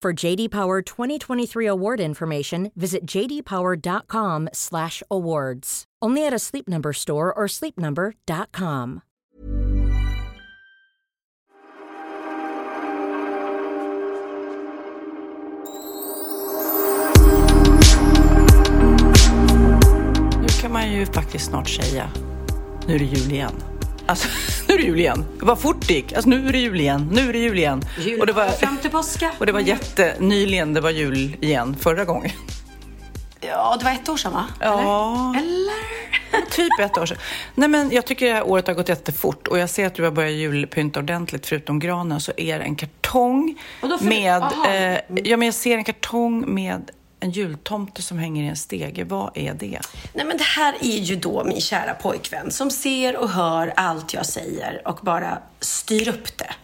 For JD Power 2023 award information, visit jdpower.com/awards. Only at a Sleep Number store or sleepnumber.com. Nu kan man ju faktiskt snart säga, nu är det jul igen. Alltså, nu är det jul igen. Vad fort det gick. Alltså, nu är det jul igen. Nu är det jul igen. Jul och det var, fram till påska. Och det var jättenyligen det var jul igen förra gången. Ja, det var ett år sedan va? Ja. Eller? Eller? Typ ett år sedan. Nej, men jag tycker det här året har gått jättefort och jag ser att du har börjat julpynta ordentligt. Förutom granen så är det en kartong med... Aha. Eh, ja, men jag ser en kartong med en jultomte som hänger i en stege. Vad är det? Nej men det här är ju då min kära pojkvän som ser och hör allt jag säger och bara styr upp det.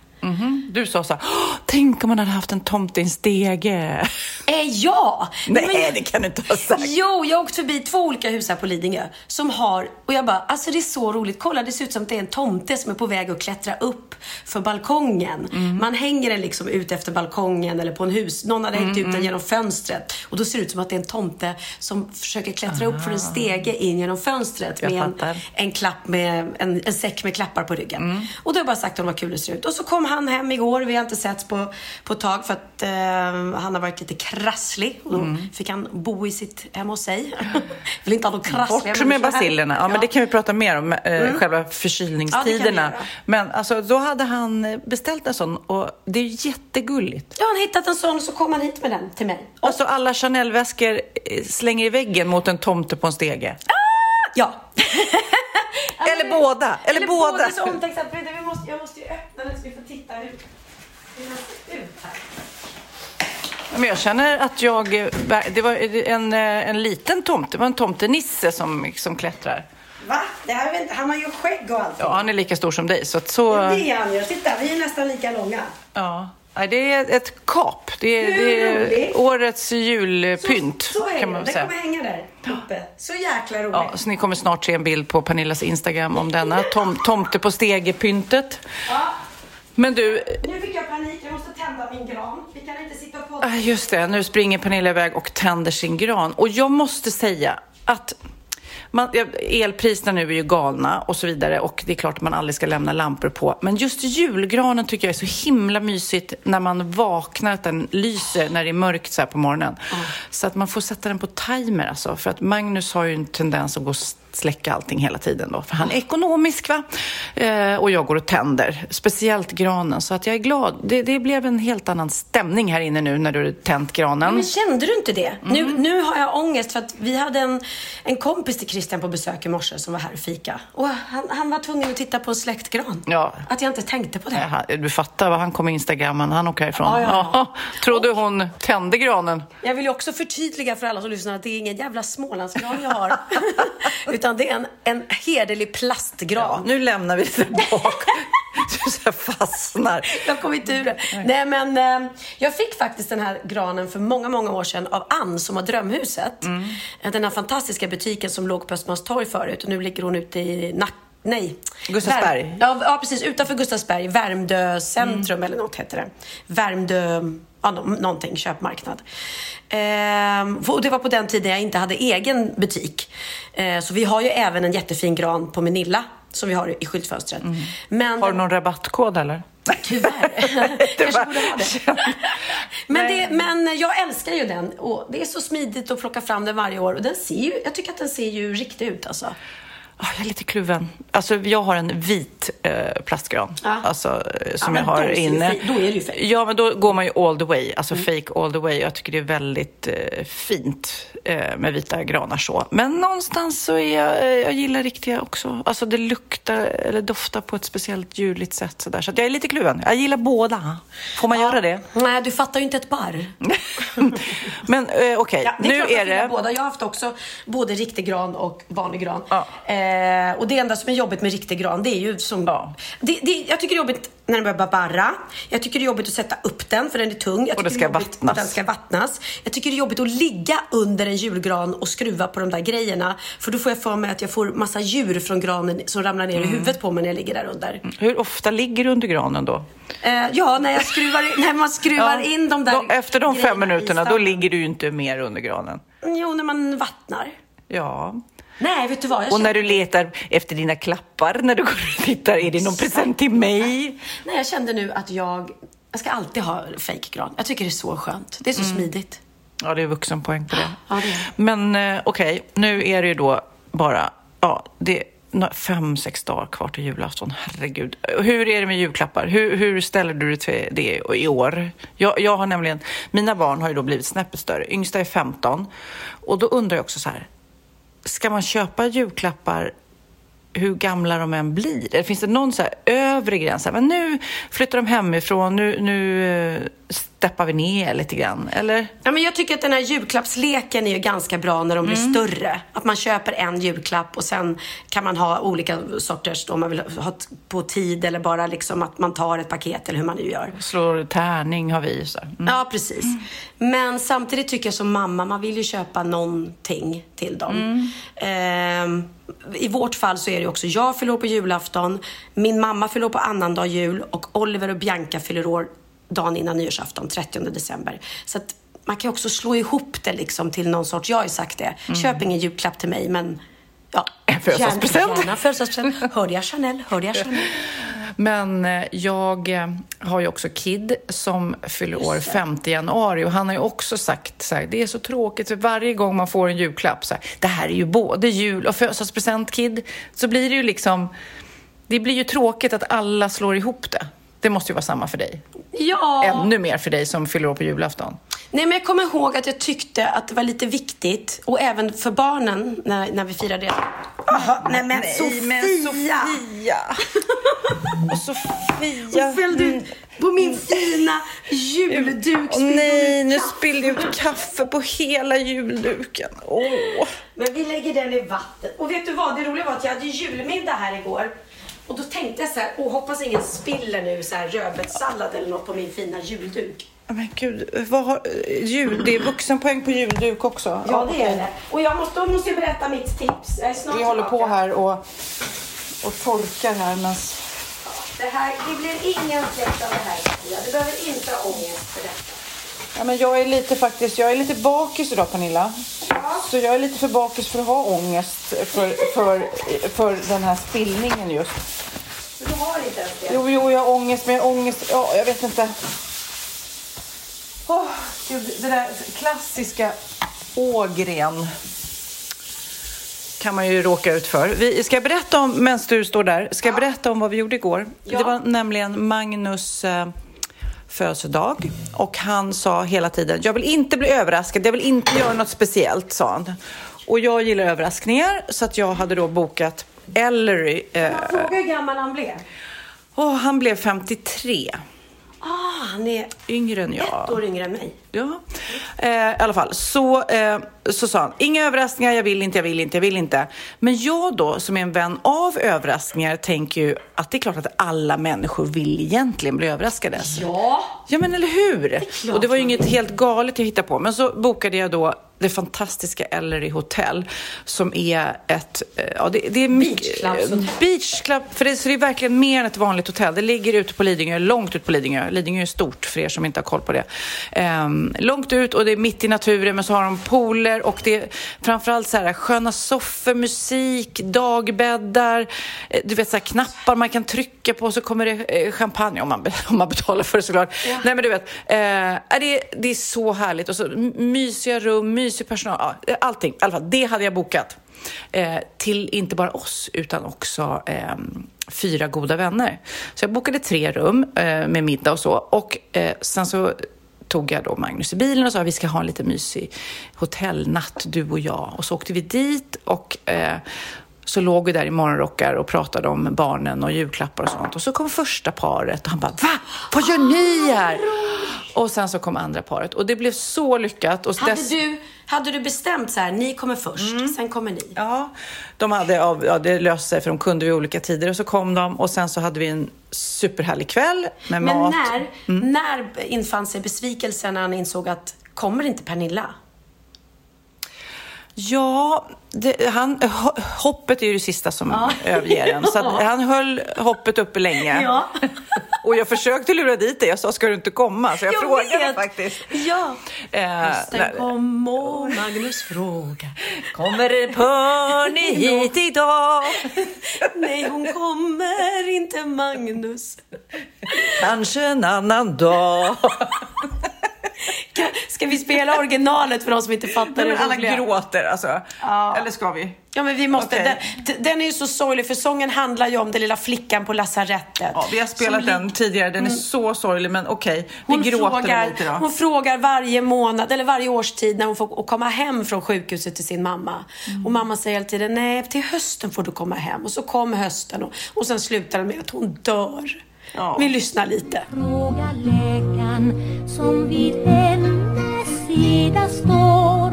Du sa så här, "Åh, tänk om man hade haft en tomte i en stege. Eh, ja! Nej, Men- det kan du inte ha sagt. Jo, jag har åkt förbi två olika hus här på Lidingö som har, och jag bara, alltså det är så roligt. Kolla, det ser ut som att det är en tomte som är på väg att klättra upp för balkongen. Mm. Man hänger den liksom ut efter balkongen eller på en hus. Någon hade hängt ut Mm, den genom fönstret. Och då ser det ut som att det är en tomte som försöker klättra upp för en stege in genom fönstret Jag med en, en klapp med, en, en säck med klappar på ryggen. Mm. Och då har jag bara sagt honom vad kul det ser ut. Och så kom han hem igår. Vi har inte setts på, på ett tag för att eh, han har varit lite krasslig. Och då Mm. fick han bo i sitt hemma hos sig. Vill inte ha någon krassliga Bort med här. basillerna. Ja, men det kan vi prata mer om, eh, själva Mm. Ja, kan förkylningstiderna. göra. men alltså, då hade han beställt en sån och det är jättegulligt. Ja, han hittat en sån och så kom han hit med den till mig. Och, Alltså alla Chanel-väskor eh, slänger i väggen mot en tomte på en stege. ja. Eller båda, eller båda. Så omtänksamt. Vi måste, jag måste ju öppna den så vi får titta hur den ser ut här. Men jag känner att jag... eh, Det var en, eh, en liten tomte, det var en tomtenisse som, som klättrar. Va? Det här, vet inte- han har ju skägg och allt. Ja, han är lika stor som dig. Så att så... Det är han ju. Titta, vi är nästan lika långa. Ja. Nej, det är ett kap. Det är, det är årets julpynt, Så, så kan det. man Den säga. kommer hänga där uppe. Så jäkla roligt. Ja, så ni kommer snart se en bild på Pernillas Instagram om denna tom, tomte på stege-pyntet. Ja. Men du, Nu fick jag panik. Jag måste tända min gran. Vi kan inte sitta och podda. ah, just det, nu springer Pernilla iväg och tänder sin gran. Och jag måste säga att man, elpriserna nu är ju galna och så vidare och det är klart att man aldrig ska lämna lampor på. Men just julgranen tycker jag är så himla mysigt när man vaknar, att den lyser när det är mörkt så här på morgonen. Så att man får sätta den på timer alltså. För att Magnus har ju en tendens att gå släcka allting hela tiden då. För han är ekonomisk va. Eh, och jag går och tänder. Speciellt granen. Så att jag är glad. Det, det blev en helt annan stämning här inne nu när du tänt granen. Men kände du inte det? Nu, Mm. nu har jag ångest för att vi hade en, en kompis till Christian på besök i morse som var här och fika. Och han, han var tvungen att titta på en släktgran. Ja. Att jag inte tänkte på det. Han- Du fattar vad han kom med Instagrammen. Han åker härifrån. Ja, ja, ja. Trodde hon tände granen? Jag vill ju också förtydliga för alla som lyssnar att det är ingen jävla Smålandsgran jag har. Utan det är en, en hederlig plastgran. Nu lämnar vi det bak. Du fastnar. Jag kommer inte ur det. Nej, men eh, jag fick faktiskt den här granen för många, många år sedan av Ann som har Drömhuset. Mm. Den här fantastiska butiken som låg på Östermalmstorg förut och nu ligger hon ute i Nack Nej. Gustavsberg. Värm- ja, ja, precis. Utanför Gustavsberg. Värmdö centrum eller något heter det. Värmdö, ja, nå- någonting, köpmarknad. Och det var på den tiden jag inte hade egen butik. Ehm, så vi har ju även en jättefin gran på Menilla som vi har i skyltfönstret. Men Har du någon rabattkod eller? Tyvärr. Kanske borde ha det. Men, det, men jag älskar ju den och det är så smidigt att plocka fram den varje år och den ser ju, jag tycker att den ser ju riktig ut alltså. Ah, jag är lite kluven. Alltså, jag har en vit eh, plastgran Ja. alltså, eh, som men jag har inne. då är det ju fake. Ja, men då går man ju all the way. Alltså fake all the way. Jag tycker det är väldigt eh, fint eh, med vita granar så. Men någonstans så är jag, eh, jag gillar riktiga också. Alltså det luktar eller doftar på ett speciellt ljuvligt sätt. Så, där. så jag är lite kluven. Jag gillar båda. Får man göra det? Nej, du fattar ju inte ett barr. men eh, okej, Ja, är nu jag är det... båda. Jag har haft också både riktig gran och vanlig gran. Eh, och det enda som är jobbigt med riktig gran, det är ju som... Ja. Det, det, jag tycker det är jobbigt när den börjar barra. Jag tycker det är jobbigt att sätta upp den, för den är tung. Jag Och det ska vattnas. att Den ska vattnas. Jag tycker det är jobbigt att ligga under en julgran och skruva på de där grejerna. För då får jag för mig att jag får massa djur från granen som ramlar ner i Mm. huvudet på mig när jag ligger där under. Hur ofta ligger du under granen då? Eh, ja, när, jag skruvar, när man skruvar Ja, in de där då, efter de fem i minuterna, då ligger du ju inte mer under granen. Jo, när man vattnar. Ja. Nej, vet du vad? Jag Och känner- när du letar efter dina klappar, när du går och tittar, är det någon present till mig? Nej, jag kände nu att jag, jag ska alltid ha fejkgran. Jag tycker det är så skönt. Det är så Mm. smidigt. Ja, det är vuxenpoäng på det. Ja, det är. Men eh, okej, nu är det ju då bara ja, det fem, sex dagar kvar till julafton. Herregud. Hur är det med julklappar? Hur, hur ställer du dig till det i år? Jag, jag har nämligen, mina barn har ju då blivit snäppet större. Yngsta är 15. Och då undrar jag också så här, ska man köpa julklappar hur gamla de än blir? Eller finns det någon så här övre gräns? Men nu flyttar de hemifrån, nu, nu eh, steppar vi ner lite grann. Eller? Ja, men jag tycker att den här julklappsleken är ju ganska bra när de blir Mm. större. Att man köper en julklapp och sen kan man ha olika sorters, om man vill ha på tid eller bara liksom att man tar ett paket eller hur man nu gör. Slår tärning har vi. Så. Mm. Ja, precis. Men samtidigt tycker jag som mamma, man vill ju köpa någonting till dem. Ehm, I vårt fall så är det också, jag fyller år på julafton, min mamma fyller år på annandag jul och Oliver och Bianca fyller år dagen innan nyårsafton, 30 december. Så att man kan också slå ihop det liksom till någon sorts, jag har ju sagt det, köp ingen julklapp till mig men ja, En födelsedagspresent. Gärna, gärna födelsedagspresent. Hörde jag Chanel? Hörde jag Chanel? Men eh, jag eh, har ju också Kid som fyller år 5 januari och han har ju också sagt så här, det är så tråkigt för varje gång man får en julklapp så här, det här är ju både jul och födelsedagspresent Kid, så blir det ju liksom, det blir ju tråkigt att alla slår ihop det. Det måste ju vara samma för dig. Ja. Ännu mer för dig som fyller år på julafton. Nej, men jag kommer ihåg att jag tyckte att det var lite viktigt och även för barnen när, när vi firade det. Aha, nej men Sofia! Sofia! och Sofia! Hon fällde ut på min fina julduk. Åh nej, nu spillde jag ut kaffe på hela julduken. Åh. Men vi lägger den i vatten. Och vet du vad, det roliga var att jag hade julmiddag här igår. Och då tänkte jag så här, åh hoppas ingen spiller nu så här rödbetssallad eller något på min fina julduk. Men gud, vad har, jul, det är vuxenpoäng på julduk också. Ja, det är det. Och jag måste, då måste jag berätta mitt tips. Jag är snart Vi håller på här och, och torkar här men Det, här, det blir ingen fläkt av det här. Du behöver inte ha ångest för detta. Ja, men jag är lite faktiskt, jag är lite bakis idag Pernilla. Så jag är lite för bakis för att ha ångest för, för, för den här spillningen just. Du har inte ens det. Jo, jo, jag har ångest, men jag har ångest, ja, jag vet inte. Gud, det där klassiska Ågren kan man ju råka ut för. Vi, ska berätta om, medan du står där, ska jag berätta om vad vi gjorde igår? Ja. Det var nämligen Magnus eh, födelsedag och han sa hela tiden, jag vill inte bli överraskad, jag vill inte göra något speciellt, sa han. Och jag gillar överraskningar så att jag hade då bokat Ellery. Eh, Fråga hur gammal han blev. och han blev 53, Ah, han är yngre än jag. ett år yngre än mig. Ja, eh, i alla fall. Så, eh, så sa han, inga överraskningar, jag vill inte, jag vill inte, jag vill inte. Men jag då, som är en vän av överraskningar, tänker ju att det är klart att alla människor vill egentligen bli överraskade. Ja. Ja, men eller hur? klart Och det var ju inget helt galet jag hittade på. Men så bokade jag då det fantastiska Ellery Hotel som är ett... eh, Ja, det, det är mycket- Beachclub. Beachclub, för det, så det är verkligen mer än ett vanligt hotell. Det ligger ute på Lidingö, långt ut på Lidingö. Lidingö är stort för er som inte har koll på det. Ehm, långt ut och det är mitt i naturen men så har de pooler och det är framförallt så här sköna soffor, musik, dagbäddar, eh, du vet så här knappar man kan trycka på så kommer det eh, champagne om man, om man betalar för det såklart. Nej men du vet, eh, är det, det är så härligt och så mysiga rum, mysig personal, ja, allting. I alla fall, det hade jag bokat. Eh, till inte bara oss utan också ehm, fyra goda vänner. Så jag bokade tre rum eh, med middag och så. Och eh, sen så tog jag då Magnus i bilen och sa att vi ska ha en lite mysig hotellnatt, du och jag. Och så åkte vi dit och eh, så låg vi där i morgonrockar och pratade om barnen och julklappar och sånt. Och så kom första paret och han bara Va? Vad gör ni här? Och sen så kom andra paret och det blev så lyckat. Och Hade dess- du, hade du bestämt så här, ni kommer först, sen kommer ni? Ja, de hade ja, det löste sig för de kunde vid olika tider och så kom de och sen så hade vi en superhärlig kväll med Men mat. när, Mm. när infann sig besvikelsen när han insåg att kommer inte Pernilla? Ja, det, han, ho- hoppet är ju det sista som överger en. Så han höll hoppet uppe länge. Ja. Och jag försökte lura dit dig. Jag sa, ska du inte komma? Så jag, frågade faktiskt. Ja. Eh, Hösten nej. kom och Magnus fråga. Kommer Perny hit idag? Nej, hon kommer inte Magnus. Kanske en annan dag. Ska, vi spela originalet för de som inte fattar Nej, alla gråter alltså. Ja. Eller ska vi? Ja, men vi måste. Okej. Den, den är ju så sorglig, för sången handlar ju om den lilla flickan på lasarettet. Ja, vi har spelat Som den tidigare. Den är så sorglig, men okej. Vi Hon gråter frågar, lite då. hon frågar varje månad eller varje årstid när hon får komma hem från sjukhuset till sin mamma. Mm. Och mamma säger hela tiden, nej till hösten får du komma hem. Och så kom hösten och, och sen slutar det med att hon dör. Ja. Vi lyssnar lite. Fråga läkaren som vid hennes sida står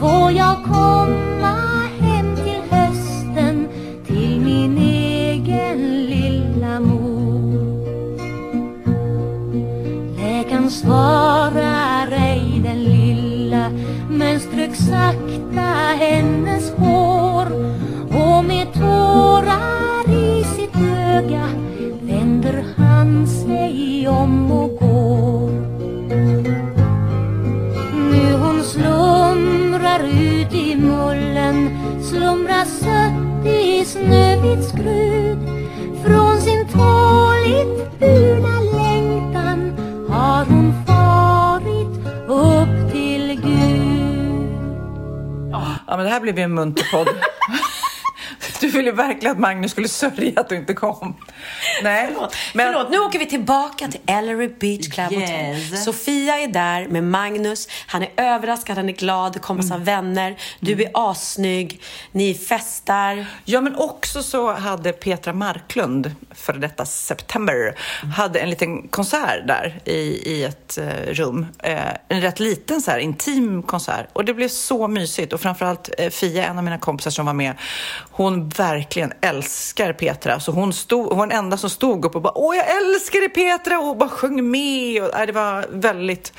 Får jag komma hem till hösten till min egen lilla mor Läkaren svarar ej den lilla men strök sakta hennes hår och med tårar i sitt öga vänder han sig om och går Nu hon slumrar ut i mullen slumrar sött i snövit skrud Från sin tåligt burna längtan har hon farit upp till Gud ah, Ja, men det här blev ju en munter podd. Du ville verkligen att Magnus skulle sörja att du inte kom. Nej, Förlåt. men Förlåt, nu åker vi tillbaka till Ellery Beach Club Hotel. Yes. Sofia är där med Magnus. Han är överraskad, han är glad, det kommer massa vänner. Du är assnygg, ni festar. Ja, men också så hade Petra Marklund, för detta September, hade en liten konsert där i, i ett eh, rum. Eh, en rätt liten så här intim konsert. Och det blev så mysigt. Och framförallt eh, Fia, en av mina kompisar som var med, hon verkligen älskar Petra. Så hon, stod, hon var den enda som stod upp och bara Åh, jag älskar dig Petra! Och bara sjöng med. Och, eh, det var väldigt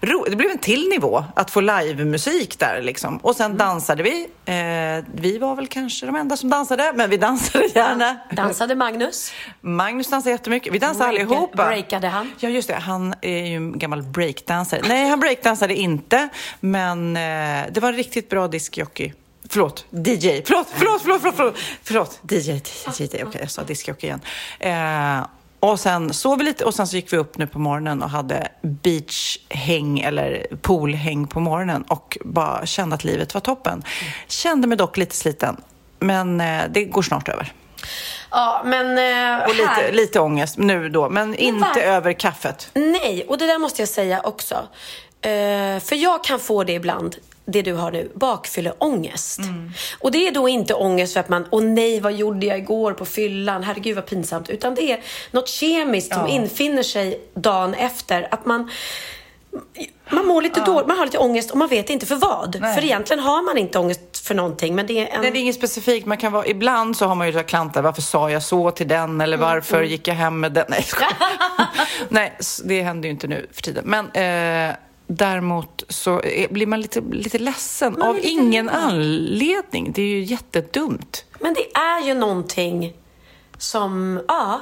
roligt. Det blev en till nivå att få livemusik där liksom. Och sen dansade vi. Eh, vi var väl kanske de enda som dansade, men vi dansade gärna. Dansade Magnus? Magnus dansade jättemycket. Vi dansade Breaka- allihopa. breakade han? Ja, just det. Han är ju en gammal breakdansare. Nej, han breakdansade inte, men eh, det var en riktigt bra diskjockey. Förlåt, DJ. Förlåt, förlåt, förlåt, förlåt. Förlåt, förlåt. DJ, DJ. Okej, jag sa diskjockey igen. Eh, och sen sov vi lite och sen så gick vi upp nu på morgonen och hade beachhäng eller poolhäng på morgonen och bara kände att livet var toppen. Kände mig dock lite sliten, men eh, det går snart över. Ja, men... eh, Och lite, här- lite ångest nu då, men inte var- över kaffet. Nej, och det där måste jag säga också. Eh, för jag kan få det ibland, det du har nu, bakfylleångest. Och det är då inte ångest för att man, åh nej, vad gjorde jag igår på fyllan? Herregud vad pinsamt. Utan det är något kemiskt som infinner sig dagen efter. Att man man mår lite dåligt, man har lite ångest och man vet inte för vad. Nej. För egentligen har man inte ångest för någonting. Men det är en... Nej, det är inget specifikt. Man kan vara, ibland så har man ju så klantar. Varför sa jag så till den? Eller varför Mm. gick jag hem med den? Nej. Nej, det händer ju inte nu för tiden. Men, eh, Däremot så blir man lite, lite ledsen Man av lite ingen ledsen. anledning. Det är ju jättedumt. Men det är ju någonting som, ja.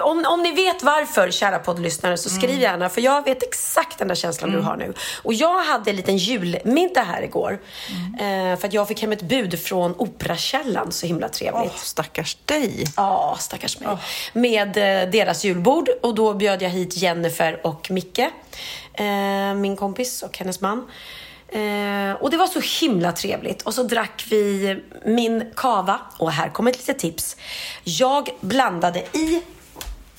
Om, om ni vet varför, kära poddlyssnare, så skriv Mm. gärna. För jag vet exakt den där känslan du har nu. Och jag hade en liten julmiddag här igår. Mm. Eh, för att jag fick hem ett bud från Operakällan. Så himla trevligt. Åh, stackars dig. Ja, stackars mig. Med eh, deras julbord. Och då bjöd jag hit Jennifer och Micke, eh, min kompis och hennes man. Eh, och det var så himla trevligt. Och så drack vi min kava. Och här kommer ett litet tips. Jag blandade i,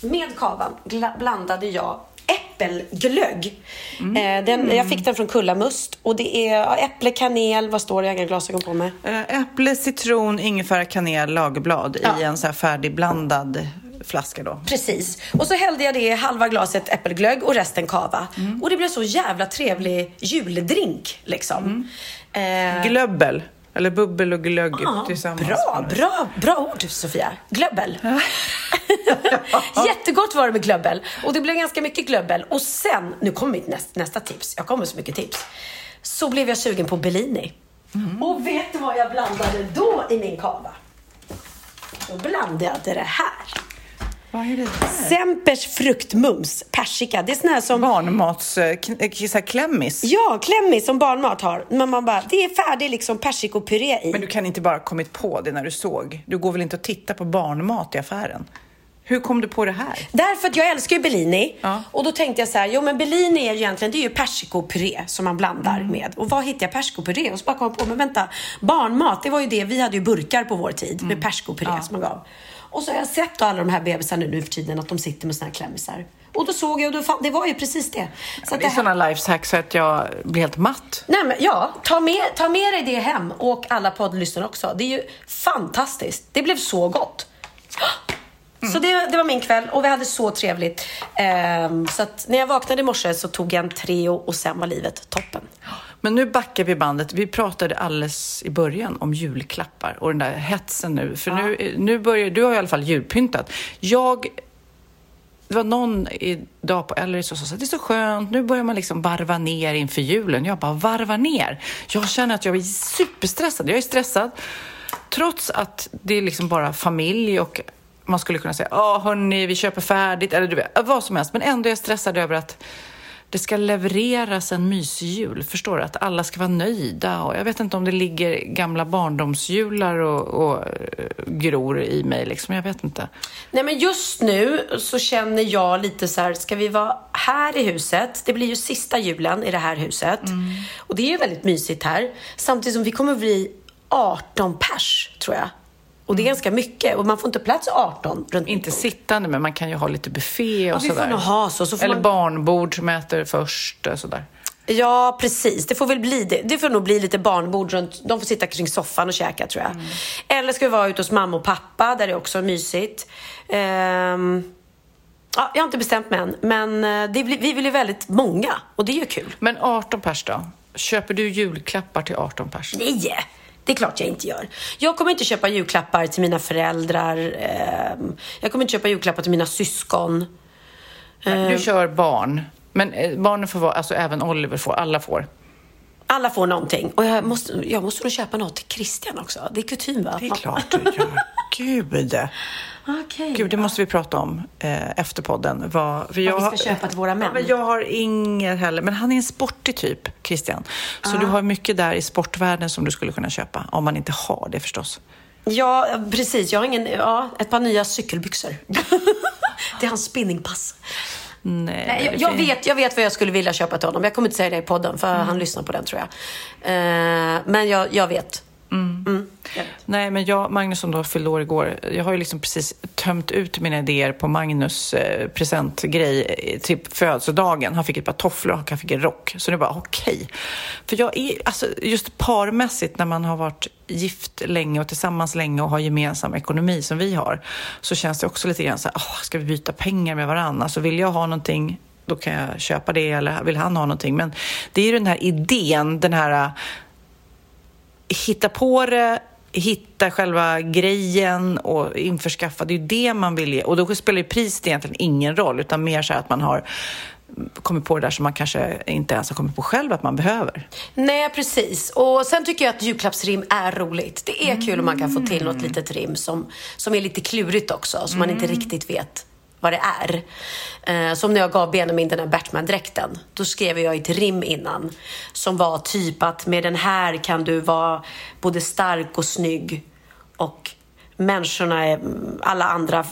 med kavan, blandade jag äppelglögg. Eh, den, jag fick den från Kullamust. Och det är äpple, kanel, vad står det? Jag har inga glasögon på mig. Eh, Äpple, citron, ingefära, kanel, lagerblad i Ja. en så här färdigblandad flaska då. Precis. Och så hällde jag det i halva glaset äppelglögg och resten kava. Och det blev så jävla trevlig juldrink liksom. Eh, Glöbbel, eller bubbel och glögg ja, tillsammans. bra, bra, bra ord Sofia. Glöbbel. Jättegott var det med glöbbel. Och det blev ganska mycket glöbbel. Och sen, nu kommer mitt nästa, nästa tips. Jag kommer så mycket tips. Så blev jag sugen på Bellini. Och vet du vad jag blandade då i min kava? Då blandade jag det här. Vad är det där? Sempers fruktmums, persika. Det är sån här som... Barnmats, här klämmis. Ja, klämmis som barnmat har. Men man bara, det är färdig liksom persikopuré i. Men du kan inte bara kommit på det när du såg. Du går väl inte och tittar på barnmat i affären? Hur kom du på det här? Därför att jag älskar ju Bellini. Ja. Och då tänkte jag så här, jo men Bellini är ju egentligen, det är ju persikopuré som man blandar Mm. med. Och var hittar jag persikopuré? Och så bara kom jag på, men vänta, barnmat, det var ju det, vi hade ju burkar på vår tid Mm. med persikopuré som man gav. Och så har jag sett då alla de här bebisarna nu, för tiden att de sitter med såna här klämmisar. Och då såg jag och då fann, det var ju precis det. Så Det är här- sådana lifehacks så att jag blir helt matt. Nej, men ja, ta med, ta med dig det hem och alla poddlyssnare också. Det är ju fantastiskt. Det blev så gott. Så det, det var min kväll och vi hade så trevligt. Ehm, så att när jag vaknade i morse så tog jag en Treo och sen var livet toppen. Men nu backar vi bandet. Vi pratade alldeles i början om julklappar och den där hetsen nu. För nu, nu börjar, du har i alla fall julpyntat. Jag det var någon idag på Ellery som sa att det är så skönt, nu börjar man liksom varva ner inför julen. Jag bara, varva ner? Jag känner att jag är superstressad. Jag är stressad trots att det är liksom bara familj och man skulle kunna säga, ja hörni, vi köper färdigt, eller du vet, vad som helst. Men ändå är jag stressad över att det ska levereras en mysig jul. Förstår du? Att alla ska vara nöjda. Och jag vet inte om det ligger gamla barndomsjular och, och eh, gror i mig. Liksom. Jag vet inte. Nej men just nu så känner jag lite så här, ska vi vara här i huset? Det blir ju sista julen i det här huset. Och det är ju väldigt mysigt här. Samtidigt som vi kommer bli 18 pers, tror jag. Och det är ganska mycket. Och man får inte plats 18 runt Inte sittande, men man kan ju ha lite buffé och vi får sådär. nog ha så, så Eller man- barnbord som äter först och sådär. Ja, precis. Det får väl bli det. Det får nog bli lite barnbord runt. De får sitta kring soffan och käka tror jag. Eller ska vi vara ute hos mamma och pappa där det också är mysigt. Ehm, ja, jag har inte bestämt mig än. Men eh, det vi vill ju väldigt många och det är ju kul. Men 18 pers då? Köper du julklappar till 18 pers? Nej, det är klart jag inte gör. Jag kommer inte köpa julklappar till mina föräldrar. ehm, jag kommer inte köpa julklappar till mina syskon. Du kör barn. Men eh, barnen får vara, alltså även Oliver får, alla får. Alla får någonting. Och jag måste, jag måste nog köpa något till Christian också. Det är kutym va? Det är klart du gör. Gud! Okej. Gud, det måste vi prata om eh, efter podden. Vad, för vi ska köpa till våra män. Ja, men jag har inget heller, men han är en sportig typ, Christian. Så du har mycket där i sportvärlden som du skulle kunna köpa, om man inte har det förstås. Ja, precis. Jag har ingen, ja, ett par nya cykelbyxor. det är hans spinningpass. Nej, Nej, jag, jag, vet, jag vet vad jag skulle vilja köpa till honom. Jag kommer inte säga det i podden för han lyssnar på den tror jag. Eh, men jag, jag vet. Mm, vet. Nej, men jag, Magnus som då fyllde år igår, jag har ju liksom precis tömt ut mina idéer på Magnus eh, presentgrej eh, till födelsedagen. Han fick ett par tofflor och han fick en rock. Så nu bara, okej. För jag är, alltså just parmässigt när man har varit gift länge och tillsammans länge och har gemensam ekonomi som vi har, så känns det också lite grann så här, "Åh, ska vi byta pengar med varandra? Alltså vill jag ha någonting då kan jag köpa det eller vill han ha någonting. Men det är ju den här idén, den här hitta på det, hitta själva grejen och införskaffa. Det är ju det man vill ge. Och då spelar ju priset egentligen ingen roll, utan mer så här att man har kommit på det där som man kanske inte ens har kommit på själv att man behöver. Nej, precis. Och sen tycker jag att julklappsrim är roligt. Det är kul om man kan få till något litet rim som, som är lite klurigt också, som man inte riktigt vet vad det är. Eh, som när jag gav Benjamin den här Batman-dräkten. Då skrev jag ett rim innan som var typ att med den här kan du vara både stark och snygg och människorna, är, alla andra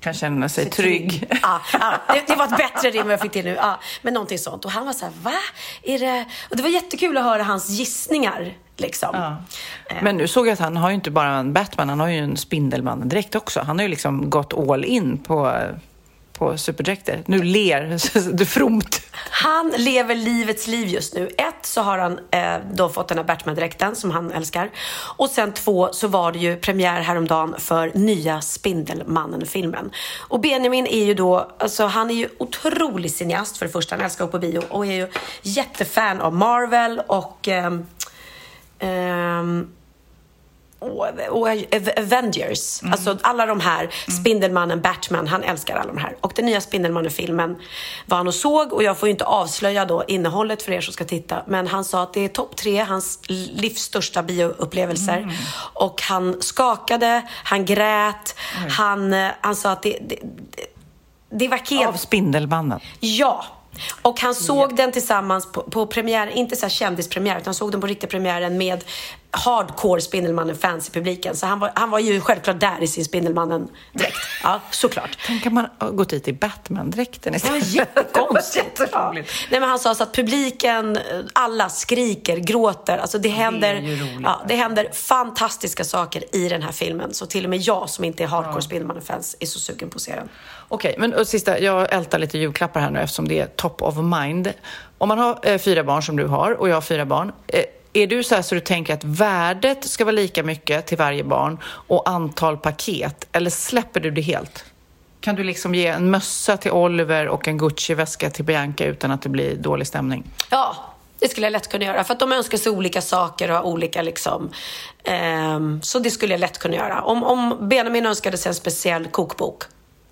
Kan känna sig trygg. Ja, ja, det, det var ett bättre rim jag fick till nu. Ja, men någonting sånt. Och han var så här, va? Är det... Och det var jättekul att höra hans gissningar. Liksom. Ja. Men nu såg jag att han har ju inte bara en Batman, han har ju en Spindelmannen direkt också. Han har ju liksom gått all in på, på superdräkter. Nu ler du fromt. Han lever livets liv just nu. Ett, så har han eh, då fått den här Batman-dräkten som han älskar. Och sen två, så var det ju premiär häromdagen för nya Spindelmannen-filmen. Och Benjamin är ju då, alltså han är ju otrolig cineast för det första. Han älskar att gå på bio och är ju jättefan av Marvel och ehm, ehm, och, Avengers. Alltså alla de här, Spindelmannen, Batman, han älskar alla de här. Och den nya Spindelmannen-filmen var han och såg och jag får ju inte avslöja då innehållet för er som ska titta. Men han sa att det är topp tre, hans livs största bioupplevelser. Och han skakade, han grät, han, eh, han sa att det, det, det, det var helt... Av Spindelmannen. Ja. Och han såg den tillsammans på, på premiär, inte så kändispremiär, utan han såg den på riktiga premiären med hardcore Spindelmannen-fans i publiken. Så han var, han var ju självklart där i sin Spindelmannen-dräkt. Ja, såklart. Tänk om man har gått dit i Batman-dräkten Det var istället. jättekonstigt. Ja. Nej, men han sa så att publiken, alla skriker, gråter. Alltså det händer, roligt. ja, det händer fantastiska saker i den här filmen. Så till och med jag som inte är hardcore Spindelmannen-fans är så sugen på att se den. Okej, men och sista, jag ältar lite julklappar här nu eftersom det är top of mind. Om man har eh, fyra barn som du har och jag har fyra barn. Eh, är du så här så du tänker att värdet ska vara lika mycket till varje barn och antal paket? Eller släpper du det helt? Kan du liksom ge en mössa till Oliver och en Gucci-väska till Bianca utan att det blir dålig stämning? Ja, det skulle jag lätt kunna göra. För att de önskar sig olika saker och har olika liksom. ehm, så det skulle jag lätt kunna göra. Om, om Benjamin önskade sig en speciell kokbok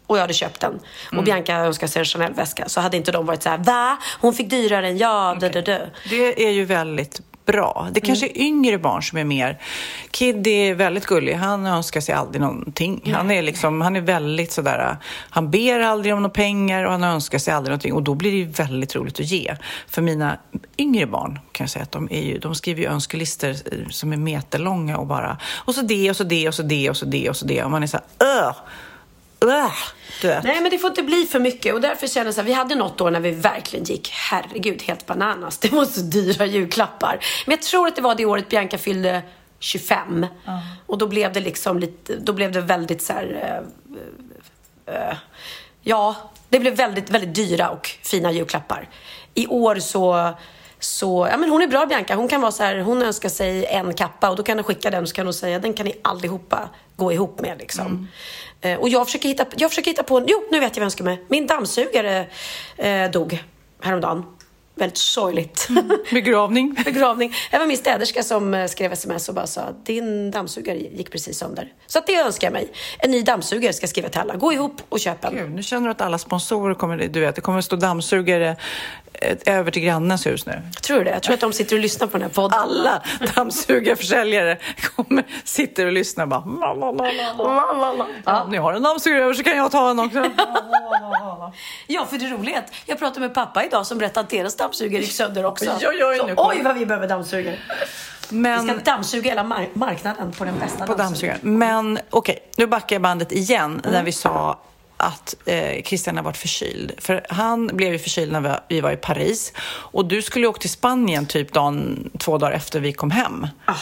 och jag hade köpt den och Bianca önskade sig en Chanel-väska så hade inte de varit så här, va? Hon fick dyrare än jag, dö, dö, dö. Det är ju väldigt bra. Det kanske är yngre barn som är mer... Kid är väldigt gullig. Han önskar sig aldrig någonting. Han är, liksom, han är väldigt sådär... Han ber aldrig om några pengar och han önskar sig aldrig någonting. Och då blir det ju väldigt roligt att ge. För mina yngre barn kan jag säga att de, är ju, de skriver ju önskelistor som är meterlånga och bara... Och så det och så det och så det och så det och så det. Och man är så här... Vet. Nej, men det får inte bli för mycket. Och därför känner jag så här, vi hade något år när vi verkligen gick, herregud, helt bananas. Det var så dyra julklappar. Men jag tror att det var det året Bianca fyllde 25. Och då blev det liksom lite, då blev det väldigt så här, eh, eh, ja, det blev väldigt, väldigt dyra och fina julklappar. I år så så, ja men hon är bra Bianca. Hon kan vara så här, hon önskar sig en kappa och då kan hon skicka den och så kan hon säga den kan ni allihopa gå ihop med liksom. Eh, och jag försöker hitta, jag försöker hitta på, jo nu vet jag vad jag önskar mig. Min dammsugare eh, dog häromdagen. Väldigt sorgligt. Begravning. Begravning. Det var min städerska som eh, skrev sms och bara sa att din dammsugare gick precis sönder. Så att det önskar jag mig. En ny dammsugare ska jag skriva till alla. Gå ihop och köp en. Gud, nu känner du att alla sponsorer kommer... Du vet, det kommer att stå dammsugare över till grannens hus nu. Tror du det? Jag tror att de sitter och lyssnar på den här podden. Alla dammsugarförsäljare kommer, sitter och lyssnar och bara... La, la, la, la, la, la, la. Ja, ni har en dammsugare över så kan jag ta en också. Ja, för det roliga är att jag pratade med pappa idag som berättade att deras dammsugare gick sönder också. Oj, oj, oj, Så, oj vad vi behöver dammsugare. Vi Men, ska dammsuga hela mar- marknaden på den bästa på dammsugare. Men okej, nu backar jag bandet igen Mm. när vi sa att eh, Christian har varit förkyld. För han blev ju förkyld när vi, var i Paris. Och du skulle ju åka till Spanien typ dagen, två dagar efter vi kom hem. Ah.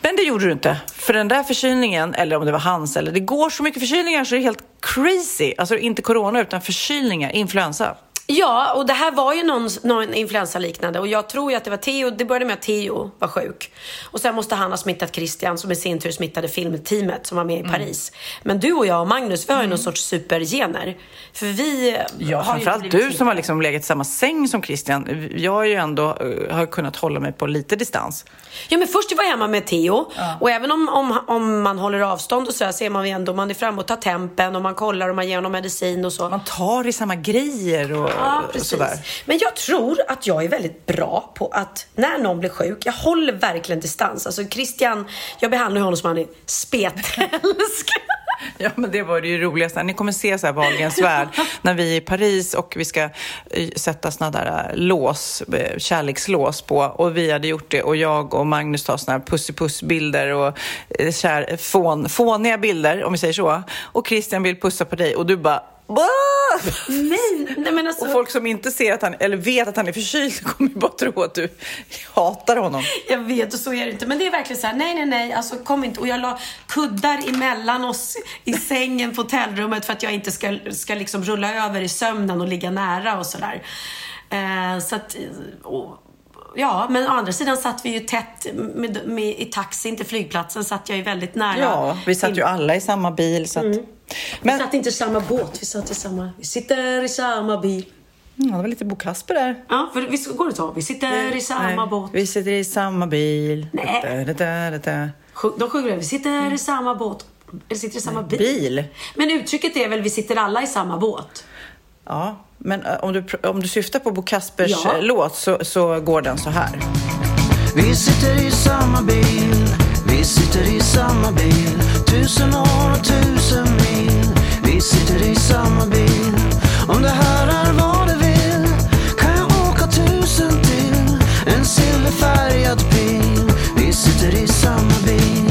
Men det gjorde du inte. För den där förkylningen, eller om det var hans, eller det går så mycket förkylningar så det är helt crazy. Alltså inte corona utan förkylningar, influensa. Ja, och det här var ju någon, någon influensaliknande och jag tror ju att det var Theo, det började med att Theo var sjuk. Och sen måste han ha smittat Christian som i sin tur smittade filmteamet som var med i Paris. Men du och jag och Magnus, vi har ju någon sorts supergener. För vi Ja, framförallt du som har liksom legat i samma säng som Christian. Jag har ju ändå eh, har kunnat hålla mig på lite distans. Ja men först var jag hemma med Theo och även om, om, om man håller avstånd och så här ser man ju ändå, man är framme och tar tempen och man kollar och man ger honom medicin och så. Man tar i samma grejer och Ja, precis. sådär. Men jag tror att jag är väldigt bra på att när någon blir sjuk, jag håller verkligen distans. Alltså Christian, jag behandlar honom som han är spetälsk. Ja, men det var det ju roligaste. Ni kommer se så här Wahlgrens värld när vi är i Paris och vi ska eh, sätta såna där eh, lås, eh, kärlekslås på. Och vi hade gjort det och jag och Magnus tar såna här puss-i-puss-bilder och kär, fån, fåniga bilder, om vi säger så. Och Christian vill pussa på dig och du bara! Nej, nej men alltså. Och folk som inte ser att han, eller vet att han är förkyld kommer ju bara tro att du hatar honom. Jag vet och så är det inte. Men det är verkligen så här, nej, nej, nej, alltså kom inte. Och jag la kuddar emellan oss i sängen på hotellrummet för att jag inte ska, ska liksom rulla över i sömnen och ligga nära och sådär. Eh, så att, och, ja, men å andra sidan satt vi ju tätt med, med, i taxin till flygplatsen, satt jag ju väldigt nära. Ja, vi satt ju alla i samma bil. Så att... Vi Men satt inte i samma båt, vi satt i samma, vi sitter i samma bil. Mm, det var lite Bo Kasper där. Ja, för visst går det så? Vi sitter i samma Nej, båt. Vi sitter i samma bil. Nej. Da, da, da, da. De sjunger det. Vi sitter i samma båt. Eller sitter i samma bil. Bil? Men uttrycket är väl vi sitter alla i samma båt? Ja, men eh, om du, om du syftar på Bo Kaspers Ja. eh, låt så, så går den så här. Vi sitter i samma bil, vi sitter i samma bil Tusen år och tusen mil Vi sitter i samma bil Om det här är vad du vill Kan jag åka tusen till En silverfärgad bil Vi sitter i samma bil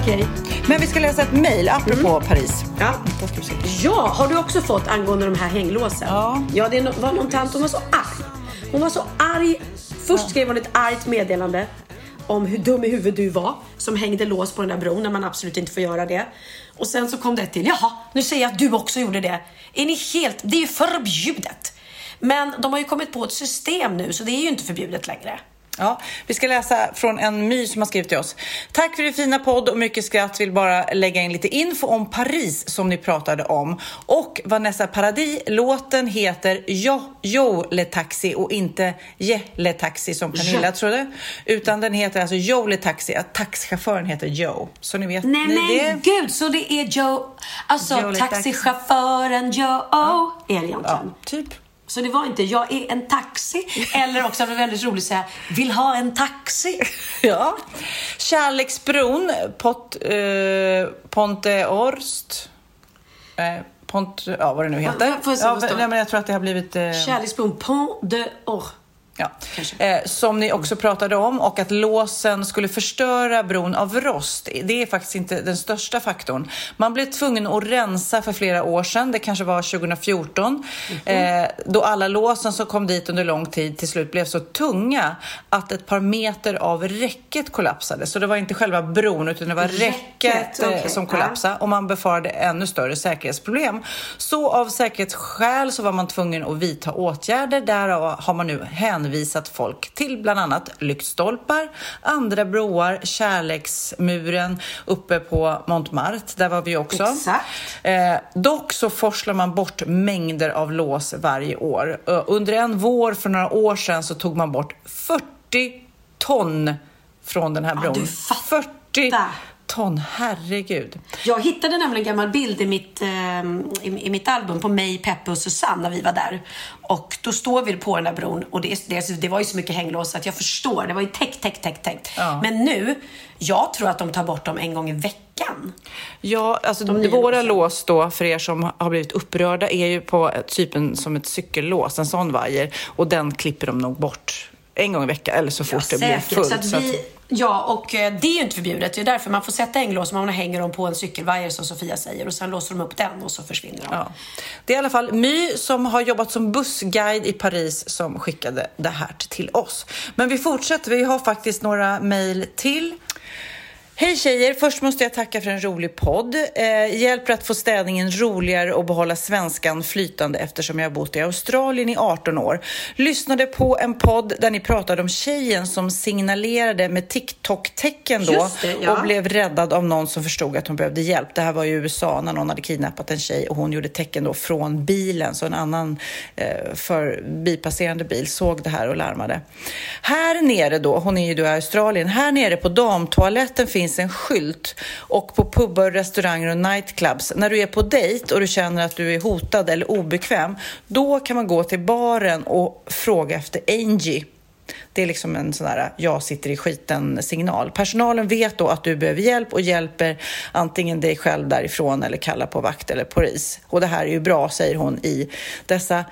Okej. Men vi ska läsa ett mejl apropå Mm. Paris. Ja. Ja, har du också fått angående de här hänglåsen? Ja. Ja, det var någon tant, hon var så arg. Hon var så arg. Först skrev hon ett argt meddelande om hur dum i huvudet du var som hängde lås på den där bron när man absolut inte får göra det. Och sen så kom det ett till. Jaha, nu säger jag att du också gjorde det. Är ni helt... Det är ju förbjudet. Men de har ju kommit på ett system nu så det är ju inte förbjudet längre. Ja, vi ska läsa från en My som har skrivit till oss. Tack för din fina podd och mycket skratt. Vill bara lägga in lite info om Paris som ni pratade om. Och Vanessa Paradis. Låten heter Jo, jo Le Taxi och inte Je Le Taxi som Pernilla Ja. trodde. Utan den heter alltså Jo Le Taxi. Att taxichauffören heter Joe. Så ni vet Nej ni men det. gud, så det är Joe, alltså Taxi. taxichauffören Joe, är det egentligen. Ja, typ. Så det var inte jag är en taxi, eller också var det väldigt roligt att säga vill ha en taxi. Ja. Kärleksbron, Pot, eh, Ponte Orst. Eh, Pont, ja, vad det nu heter. Jag se ja, nej, men jag tror att det har blivit... Eh, Kärleksbron Pont de Or. Ja. Eh, som ni också pratade om och att låsen skulle förstöra bron av rost. Det är faktiskt inte den största faktorn. Man blev tvungen att rensa för flera år sedan, det kanske var 2014, eh, då alla låsen som kom dit under lång tid till slut blev så tunga att ett par meter av räcket kollapsade. Så det var inte själva bron utan det var räcket, Räcket, eh, som kollapsade och man befarade ännu större säkerhetsproblem. Så av säkerhetsskäl så var man tvungen att vidta åtgärder. Därav har man nu hänvisat folk till bland annat lyktstolpar, andra broar, kärleksmuren uppe på Montmartre. Där var vi också. Exakt. Eh, dock så forslar man bort mängder av lås varje år. Eh, under en vår för några år sedan så tog man bort 40 ton från den här bron. fattar. 40 ton, herregud. Jag hittade nämligen en gammal bild i mitt, eh, i, i mitt album på mig, Peppe och Susanne när vi var där. Och då står vi på den där bron och det, det, det var ju så mycket hänglås att jag förstår. Det var ju täckt, täckt, täckt, täckt. Ja. Men nu, jag tror att de tar bort dem en gång i veckan. Ja, alltså De våra låsen. lås då, för er som har blivit upprörda, är ju på typen som ett cykellås, en sån vajer. Och den klipper de nog bort en gång i veckan, eller så fort det blir fullt. Så att så att- vi, ja, och eh, det är ju inte förbjudet. Det är därför man får sätta hänglås, man hänger dem på en cykelvajer som Sofia säger och sen låser de upp den och så försvinner de. Ja. Det är i alla fall My som har jobbat som bussguide i Paris som skickade det här till oss. Men vi fortsätter, vi har faktiskt några mejl till. Hej tjejer! Först måste jag tacka för en rolig podd. Eh, hjälper att få städningen roligare och behålla svenskan flytande eftersom jag har bott i Australien i 18 år. Lyssnade på en podd där ni pratade om tjejen som signalerade med TikTok-tecken då det, ja. och blev räddad av någon som förstod att hon behövde hjälp. Det här var i USA när någon hade kidnappat en tjej och hon gjorde tecken då från bilen så en annan eh, förbipasserande bil såg det här och larmade. Här nere då, hon är ju då i Australien, här nere på damtoaletten finns finns en skylt och på pubbar, restauranger och nightclubs. När du är på dejt och du känner att du är hotad eller obekväm, då kan man gå till baren och fråga efter Angie. Det är liksom en sån där jag sitter i skiten-signal. Personalen vet då att du behöver hjälp och hjälper antingen dig själv därifrån eller kallar på vakt eller polis. Och det här är ju bra, säger hon i dessa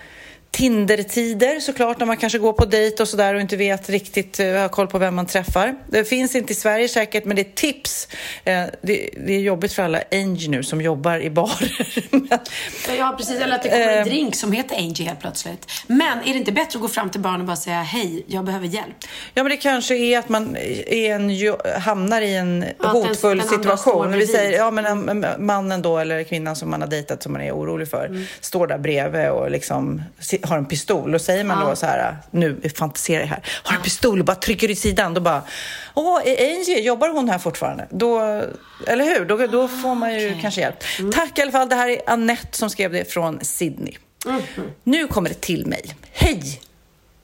Tinder-tider såklart, när man kanske går på dejt och sådär och inte vet riktigt, uh, har koll på vem man träffar. Det finns inte i Sverige säkert, men det är tips. Uh, det, det, är jobbigt för alla Angie nu som jobbar i barer. ja, precis. Eller att det kommer en drink som heter Angie helt plötsligt. Men är det inte bättre att gå fram till barnen och bara säga hej, jag behöver hjälp? Ja, men det kanske är att man är en, hamnar i en ja, hotfull den, den situation. Vi säger, ja, men mannen då, eller kvinnan som man har dejtat som man är orolig för, mm. står där bredvid och liksom har en pistol och säger man ja. då så här, nu fantiserar jag här, har en pistol och bara trycker i sidan, då bara, åh, Angie, jobbar hon här fortfarande? Då, eller hur? Då, då får man ju okay. kanske hjälp. Mm. Tack i alla fall, det här är Annette som skrev det från Sydney. Mm. Nu kommer det till mig. Hej!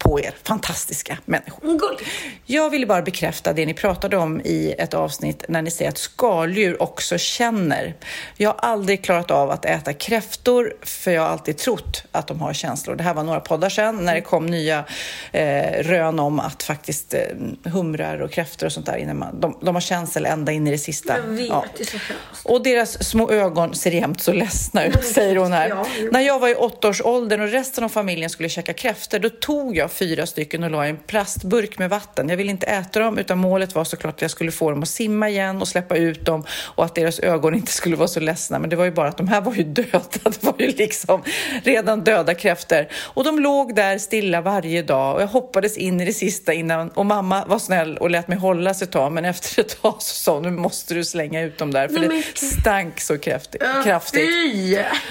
På er fantastiska människor. Good. Jag ville bara bekräfta det ni pratade om i ett avsnitt när ni säger att skaldjur också känner. Jag har aldrig klarat av att äta kräftor för jag har alltid trott att de har känslor. Det här var några poddar sedan när det kom nya eh, rön om att faktiskt eh, humrar och kräftor och sånt där, innan man, de, de har känsel ända in i det sista. Jag vet, ja. det är så Och deras små ögon ser jämt så ledsna ut, säger hon här. Ja, när jag var i åttaårsåldern och resten av familjen skulle käka kräftor, då tog jag fyra stycken och la i en plastburk med vatten. Jag ville inte äta dem utan målet var såklart att jag skulle få dem att simma igen och släppa ut dem och att deras ögon inte skulle vara så ledsna. Men det var ju bara att de här var ju döda. Det var ju liksom redan döda kräftor. Och de låg där stilla varje dag och jag hoppades in i det sista innan och mamma var snäll och lät mig hålla sig ett tag. Men efter ett tag så sa nu måste du slänga ut dem där för Nej, det stank så kraftigt. kraftigt.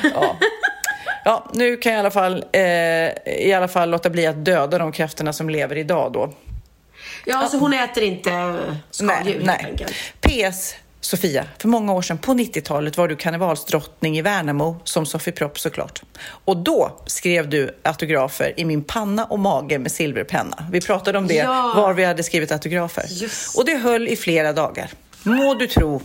Ja. Ja, nu kan jag i alla fall, eh, i alla fall låta bli att döda de kräftorna som lever idag då. Ja, alltså hon äter inte skaldjur nej, enkelt. PS. Sofia, för många år sedan på 90-talet var du karnevalsdrottning i Värnamo som Sofie Propp såklart. Och då skrev du autografer i min panna och mage med silverpenna. Vi pratade om det, ja. var vi hade skrivit autografer. Just. Och det höll i flera dagar. Må du tro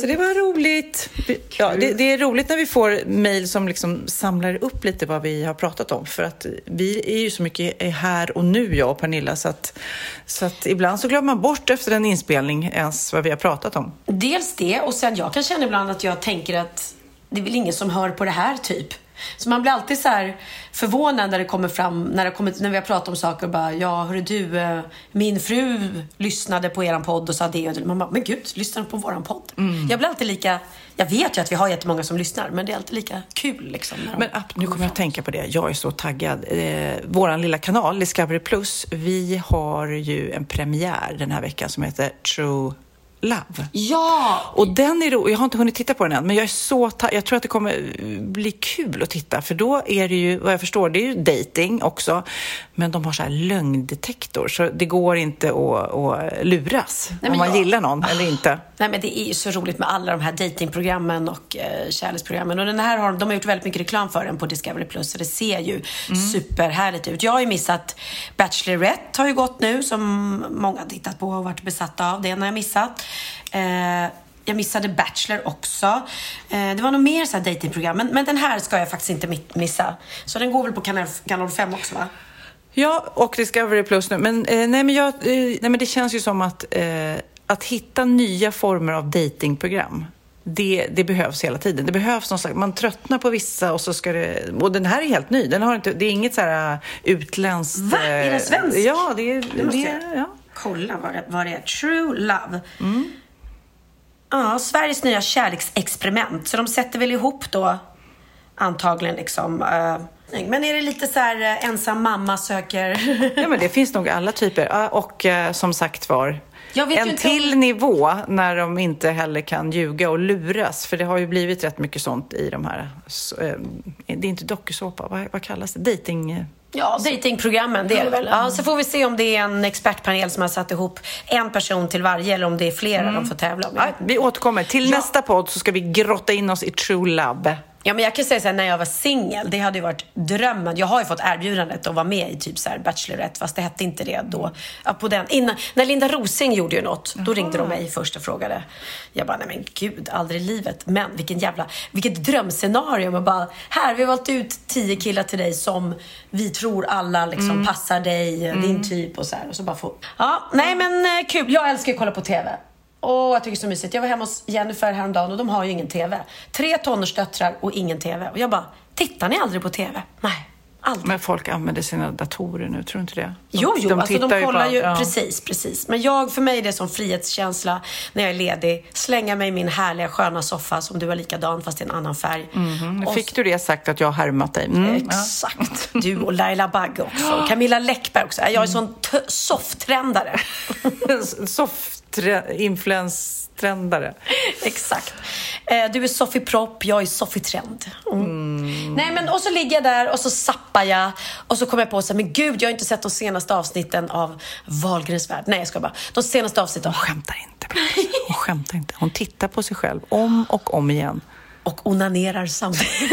så det var roligt. Ja, det, det, är roligt när vi får mejl som liksom samlar upp lite vad vi har pratat om. För att vi är ju så mycket här och nu, jag och Pernilla. Så att, så att ibland så glömmer man bort efter en inspelning ens vad vi har pratat om. Dels det, och sen jag kan känna ibland att jag tänker att det är väl ingen som hör på det här, typ. Så man blir alltid så här förvånad när det kommer fram, när, det kommer, när vi har pratat om saker och bara, ja hörru du, eh, min fru lyssnade på eran podd och sa det och det. Man bara, men gud, lyssnar på våran podd? Mm. Jag blir alltid lika, jag vet ju att vi har jättemånga som lyssnar, men det är alltid lika kul liksom. Men app, nu kommer jag att tänka på det, jag är så taggad. Eh, våran lilla kanal, Discovery Plus, vi har ju en premiär den här veckan som heter True Love. Ja! Och den är rolig. Jag har inte hunnit titta på den än, men jag är så Jag tror att det kommer bli kul att titta, för då är det ju, vad jag förstår, det är ju dating också, men de har så här lögndetektor, så det går inte att, att luras Nej, om man jag... gillar någon eller inte. Nej, men det är ju så roligt med alla de här datingprogrammen och eh, kärleksprogrammen. Och den här har de har gjort väldigt mycket reklam för den på Discovery Plus, så det ser ju mm. superhärligt ut. Jag har ju missat Bachelorette, har ju gått nu, som många har tittat på och varit besatta av. Det har jag missat. Eh, jag missade Bachelor också. Eh, det var nog mer så här datingprogram, men, men den här ska jag faktiskt inte missa. Så den går väl på kanal, kanal 5 också, va? Ja, och Discovery Plus nu. Men, eh, nej, men, jag, eh, nej, men det känns ju som att, att hitta nya former av datingprogram det, det, behövs hela tiden. Det behövs någon slags, man tröttnar på vissa och så ska det... Och den här är helt ny. Den har inte, det är inget så här äh, utländskt... Va? Är den svensk? Ja, det är... Det, det ja. Kolla vad det, vad det är. True Love. Mm. Ja, Sveriges nya kärleksexperiment. Så de sätter väl ihop då antagligen liksom uh, men är det lite så här ensam mamma söker... ja, men det finns nog alla typer. Och som sagt var, en till om... nivå när de inte heller kan ljuga och luras. För det har ju blivit rätt mycket sånt i de här... Det är inte dokusåpa, vad, vad kallas det? Dating... Ja, datingprogrammen, det är det väl. Ja, så får vi se om det är en expertpanel som har satt ihop en person till varje eller om det är flera mm. de får tävla om. Ja, vi återkommer. Till ja. nästa podd så ska vi grotta in oss i True Love. Ja, men jag kan säga så här, när jag var singel, det hade ju varit drömmen. Jag har ju fått erbjudandet att vara med i typ så här Bachelorette, fast det hette inte det då. Ja, på den, innan, när Linda Rosing gjorde ju något, då ringde de mig först och frågade. Jag bara, nej men gud, aldrig i livet. Men vilken jävla, vilket drömscenario. Man bara, här, vi har valt ut tio killar till dig som vi tror alla liksom passar dig, din typ och så här. Och så bara få... Ja, nej men eh, kul. Jag älskar att kolla på TV. Åh, jag tycker det är så mysigt. Jag var hemma hos Jennifer häromdagen och de har ju ingen TV. Tre tonårsdöttrar och ingen TV. Och jag bara, tittar ni aldrig på TV? Nej, aldrig. Men folk använder sina datorer nu, tror du inte det? De, Jo, jo, alltså de kollar på- ju, ja. precis, precis. Men jag, för mig är det som frihetskänsla när jag är ledig. Slänga mig i min härliga sköna soffa som du har likadan fast i en annan färg. Nu Och- fick du det sagt att jag har härmat dig. Mm. Exakt. Du och Laila Bagge också. Camilla Läckberg också. Jag är sån t- soft-trendare. Soft-influens-trendare. Exakt. Eh, Du är Sofie Propp, jag är Sofie Trend. Mm. Nej, men och så ligger jag där och så zappar jag och så kommer jag på så här, men gud, jag har inte sett de senaste avsnitten av Wahlgrens värld. Nej, jag ska bara. De senaste avsnitten. Hon skämtar inte. Hon skämtar inte. Hon tittar på sig själv om och om igen. Och onanerar samtidigt.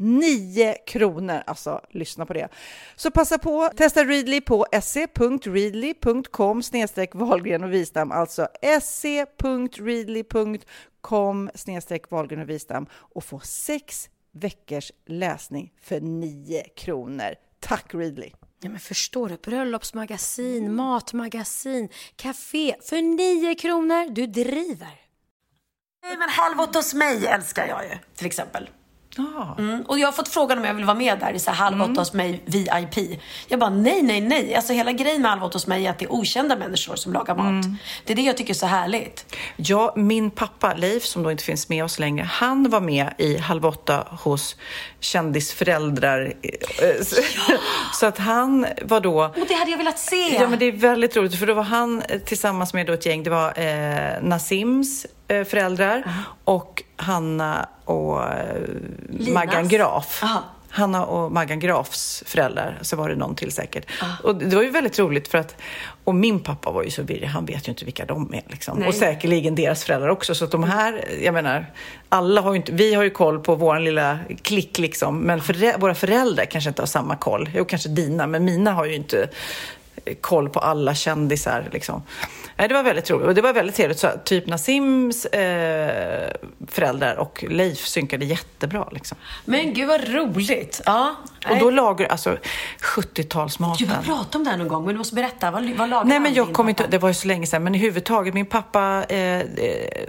9 kronor. Alltså, lyssna på det. Så passa på, testa Readly på se.readly.com snedstreck Wahlgren och Wistam, alltså se.readly.com snedstreck Wahlgren och Wistam och få sex veckors läsning för 9 kronor. Tack Readly! Ja, men förstår du? Bröllopsmagasin, matmagasin, café för 9 kronor. Du driver. Nej, men Halv åtta hos mig älskar jag ju, till exempel. Mm. Och jag har fått frågan om jag vill vara med där i så här halv åtta hos mig VIP. Jag bara nej, nej, nej. Alltså hela grejen med halv åtta hos mig är att det är okända människor som lagar mat. Det är det jag tycker är så härligt. Ja, min pappa Leif, som då inte finns med oss längre, han var med i Halv åtta hos kändisföräldrar. Eh, Så att han var då... Och det hade jag velat se. Ja, men det är väldigt roligt, för då var han tillsammans med då ett gäng. Det var eh, Nasims föräldrar och Hanna och eh, Maggan Graf. Aha. Hanna och Maggan Grafs föräldrar, så var det någon till säkert. Och det var ju väldigt roligt för att, och min pappa var ju så virrig, han vet ju inte vilka de är liksom. Nej. Och säkerligen deras föräldrar också. Så att de här, jag menar, alla har ju inte, vi har ju koll på vår lilla klick liksom. Men förä, våra föräldrar kanske inte har samma koll. Jo, kanske dina, men mina har ju inte eh, koll på alla kändisar liksom. Nej, det var väldigt roligt. Och det var väldigt trevligt. Så, typ Nasims eh, föräldrar och Leif synkade jättebra. Liksom. Men gud vad roligt. Ja. Och då lagar alltså 70-talsmaten. Du har pratat om det här någon gång, men du måste berätta. Vad, vad lagar Nej, men jag kommer inte, det var ju så länge sedan, men i huvudtaget, min pappa, eh, eh,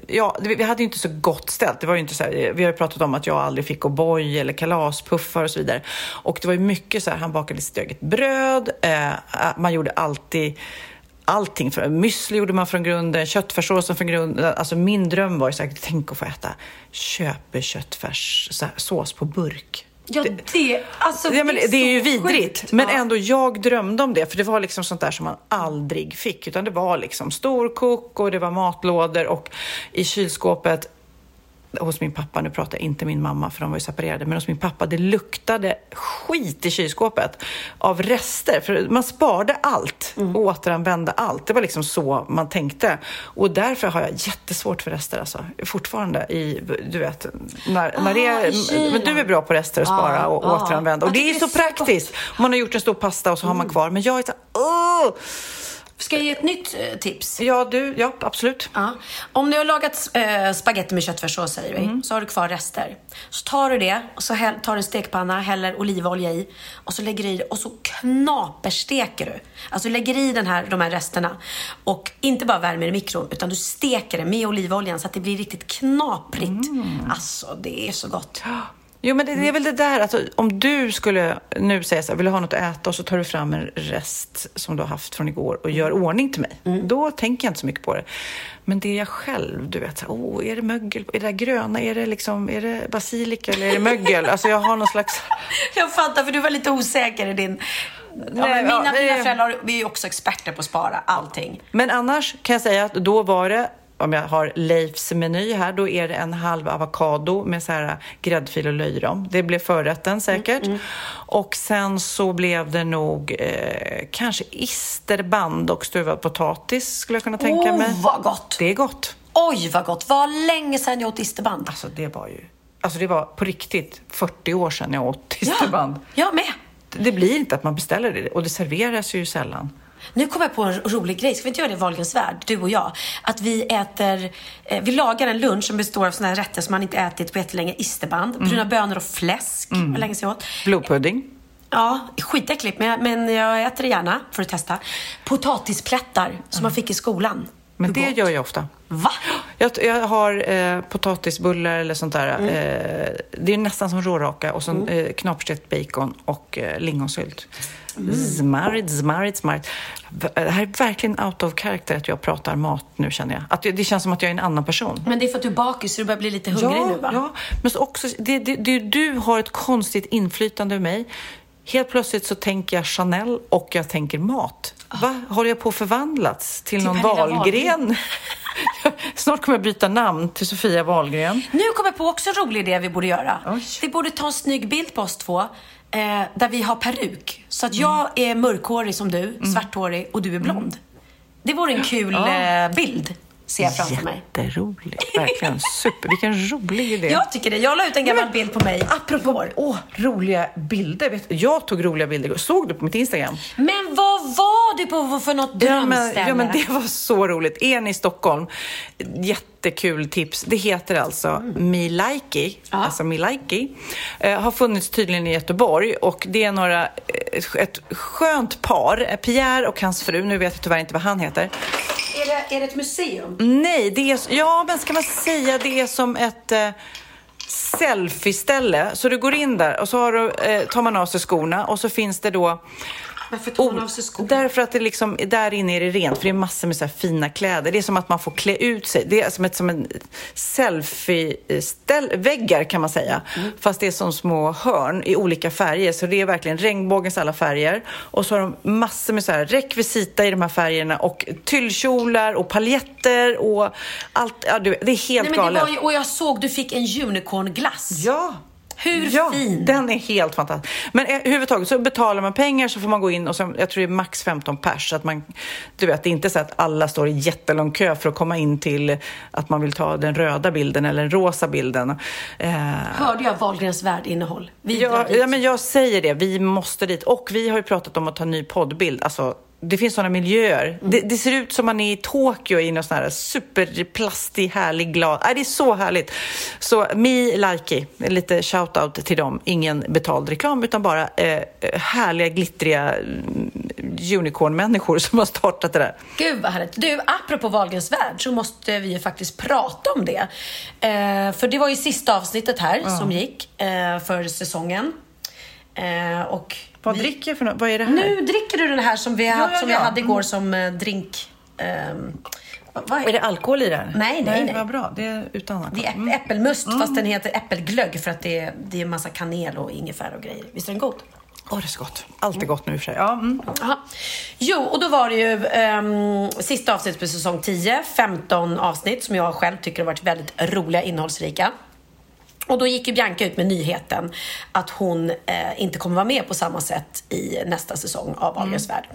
ja, vi hade ju inte så gott ställt. Det var ju inte så här, eh, vi har ju pratat om att jag aldrig fick O'boy eller kalaspuffar och så vidare. Och det var ju mycket så här, han bakade sitt eget bröd, eh, man gjorde alltid Allting, müsli gjorde man från grunden, köttfärssåsen från grunden. Alltså min dröm var ju här, tänk att få äta köpeköttfärssås på burk. Ja, det, alltså, Ja, men det, det är ju vidrigt. sjukt. Men ändå, jag drömde om det. För det var liksom sånt där som man aldrig fick. Utan det var liksom storkok och det var matlådor och i kylskåpet hos min pappa, nu pratar jag inte min mamma för de var ju separerade, men hos min pappa, det luktade skit i kylskåpet av rester. För man sparade allt Mm. och återanvände allt. Det var liksom så man tänkte. Och därför har jag jättesvårt för rester alltså. Fortfarande i, du vet, när, när det Ah, är, men du är bra på rester och spara och ah. återanvända. Och det är så det är så praktiskt. Man har gjort en stor pasta och så har man kvar. Men jag är så åh! Ska jag ge ett nytt eh, tips? Ja, du, ja, absolut. Ja. Om du har lagat äh, spaghetti med köttfärssås säger vi, Mm. så har du kvar rester. Så tar du det och så häll, tar du en stekpanna, häller olivolja i och så lägger du i det och så knapersteker du. Alltså du lägger i den här, de här resterna och inte bara värmer i mikron utan du steker det med olivoljan så att det blir riktigt knaprigt. Mm. Alltså det är så gott. Jo, men det, det är väl det där, alltså, om du skulle nu säga så här, vill du ha något att äta och så tar du fram en rest som du har haft från igår och gör ordning till mig. Då tänker jag inte så mycket på det. Men det är jag själv, du vet, så här, oh, är det mögel? Är det där gröna? Är det, liksom, är det basilika eller är det mögel? Alltså jag har någon slags... Jag fattar för du var lite osäker i din... Ja, Nej, mina, ja, mina föräldrar vi är ju också experter på att spara allting. Men annars kan jag säga att då var det, om jag har Leifs meny här, då är det en halv avokado med så här gräddfil och löjrom. Det blev förrätten säkert. Och sen så blev det nog eh, kanske isterband och stuvad potatis skulle jag kunna tänka oh, mig. vad gott! Det är gott. Oj, vad gott! Vad länge sedan jag åt isterband. Alltså det var ju, alltså det var på riktigt 40 år sedan jag åt isterband. Jag med. Det blir inte att man beställer det och det serveras ju sällan. Nu kommer jag på en rolig grej. Ska vi inte göra det i Wahlgrens värld, du och jag? Att vi äter, eh, vi lagar en lunch som består av såna här rätter som man inte ätit på jättelänge. Isterband, bruna bönor och fläsk. Mm. länge sedan jag åt. Blodpudding. Ja, skitäckligt, men jag, men jag äter det gärna för att testa. Potatisplättar som man fick i skolan. Men det gör jag ofta. Va? Jag, jag har eh, potatisbullar eller sånt där. Eh, det är nästan som råraka och så eh, knaperstekt bacon och eh, lingonsylt. Smarrigt, smarrigt, smarrigt. V- Det här är verkligen out of character att jag pratar mat nu känner jag. Att det, känns som att jag är en annan person. Men det är för att du är bakis så du börjar bli lite hungrig nu va? Ja, men så också, det, det, det, du har ett konstigt inflytande över mig. Helt plötsligt så tänker jag Chanel och jag tänker mat. Va? Håller jag på att förvandlats till, Till någon Wahlgren? Snart kommer jag byta namn till Sofia Wahlgren. Nu kommer jag på också en rolig idé vi borde göra. Oj. Vi borde ta en snygg bild på oss två. Eh, där vi har peruk. Så att jag Mm. är mörkhårig som du, svarthårig och du är blond. Det vore en kul Ja. eh, bild, ser jag framför mig. Jätteroligt. Verkligen super. Vilken rolig idé. Jag tycker det. Jag la ut en gammal bild på mig Apropå åh, roliga bilder. Jag tog roliga bilder. Såg du på mitt Instagram? Men vad var du på för något men, drömställe? ja, men det var så roligt. Är ni i Stockholm? Jättekul tips. Det heter alltså Mm. Milaiki, alltså Milaiki. Eh, har funnits tydligen i Göteborg och det är några, eh, ett skönt par, eh, Pierre och hans fru, nu vet jag tyvärr inte vad han heter. Är det, är det ett museum? Nej, det är, ja men ska man säga, det är som ett eh, selfie-ställe. Så du går in där och så har du, eh, tar man av sig skorna och så finns det då varför tar man av sig skor? Därför att det liksom, där inne är det rent, för det är massor med så fina kläder. Det är som att man får klä ut sig. Det är som, ett, som en selfie-väggar kan man säga. Mm. Fast det är som små hörn i olika färger. Så det är verkligen regnbågens alla färger. Och så har de massor med så här rekvisita i de här färgerna och tyllkjolar och paljetter och allt. Ja, det är helt Nej, men galet. ju, och jag såg du fick en unicornglass. Ja. Hur ja, fin? Den är helt fantastisk. Men eh, överhuvudtaget så betalar man pengar så får man gå in och så, jag tror det är max 15 pers. Så att man, du vet, det är inte så att alla står i jättelång kö för att komma in till att man vill ta den röda bilden eller den rosa bilden. Eh, Hörde jag Wahlgrens värld-innehåll? Ja, ja, men jag säger det. Vi måste dit. Och vi har ju pratat om att ta ny poddbild. Alltså, det finns sådana miljöer. Det, det ser ut som man är i Tokyo i någon sån här superplastig, härlig, glad... Nej, det är så härligt. Så Mi Likey, lite shout-out till dem. Ingen betald reklam, utan bara eh, härliga, glittriga mm, unicorn-människor som har startat det där. Gud vad härligt. Du, apropå Wahlgrens värld så måste vi ju faktiskt prata om det. Eh, för det var ju sista avsnittet här som gick eh, för säsongen. Eh, och Vad vi- dricker jag för något? Vad är det här? Nu dricker du den här som vi, Ja, haft, ja, som ja. vi hade igår som eh, drink. ehm, vad- vad Är det alkohol i det här? Nej, nej, nej. Vad bra. Det är utan alkohol. Det är äpp- äppelmust fast den heter äppelglögg för att det är, det är en massa kanel och ingefära och grejer. Visst är den god? Åh, det är så gott. Allt är gott nu i och för sig. Ja, mm. Jo, och då var det ju ehm, sista avsnittet på säsong 10, 15 avsnitt som jag själv tycker har varit väldigt roliga, innehållsrika. Och då gick ju Bianca ut med nyheten att hon eh, inte kommer vara med på samma sätt i nästa säsong av Wahlgrens värld.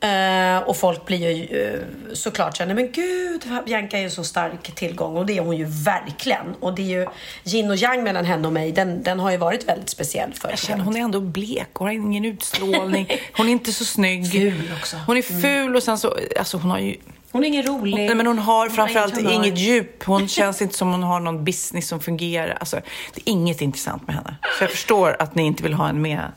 Eh, och folk blir ju eh, såklart nej men gud, Bianca är ju så stark tillgång och det är hon ju verkligen. Och det är ju yin och yang mellan henne och mig, den, den har ju varit väldigt speciell för Jag känner hon är ändå blek, hon har ingen utstrålning. Hon är inte så snygg. Ful också. Hon är ful och sen så, alltså hon har ju... Hon är ingen rolig. Nej, men hon har framförallt ingen humör. inget djup. Hon känns inte som hon har någon business som fungerar. Alltså, det är inget intressant med henne. Så jag förstår att ni inte vill ha en med.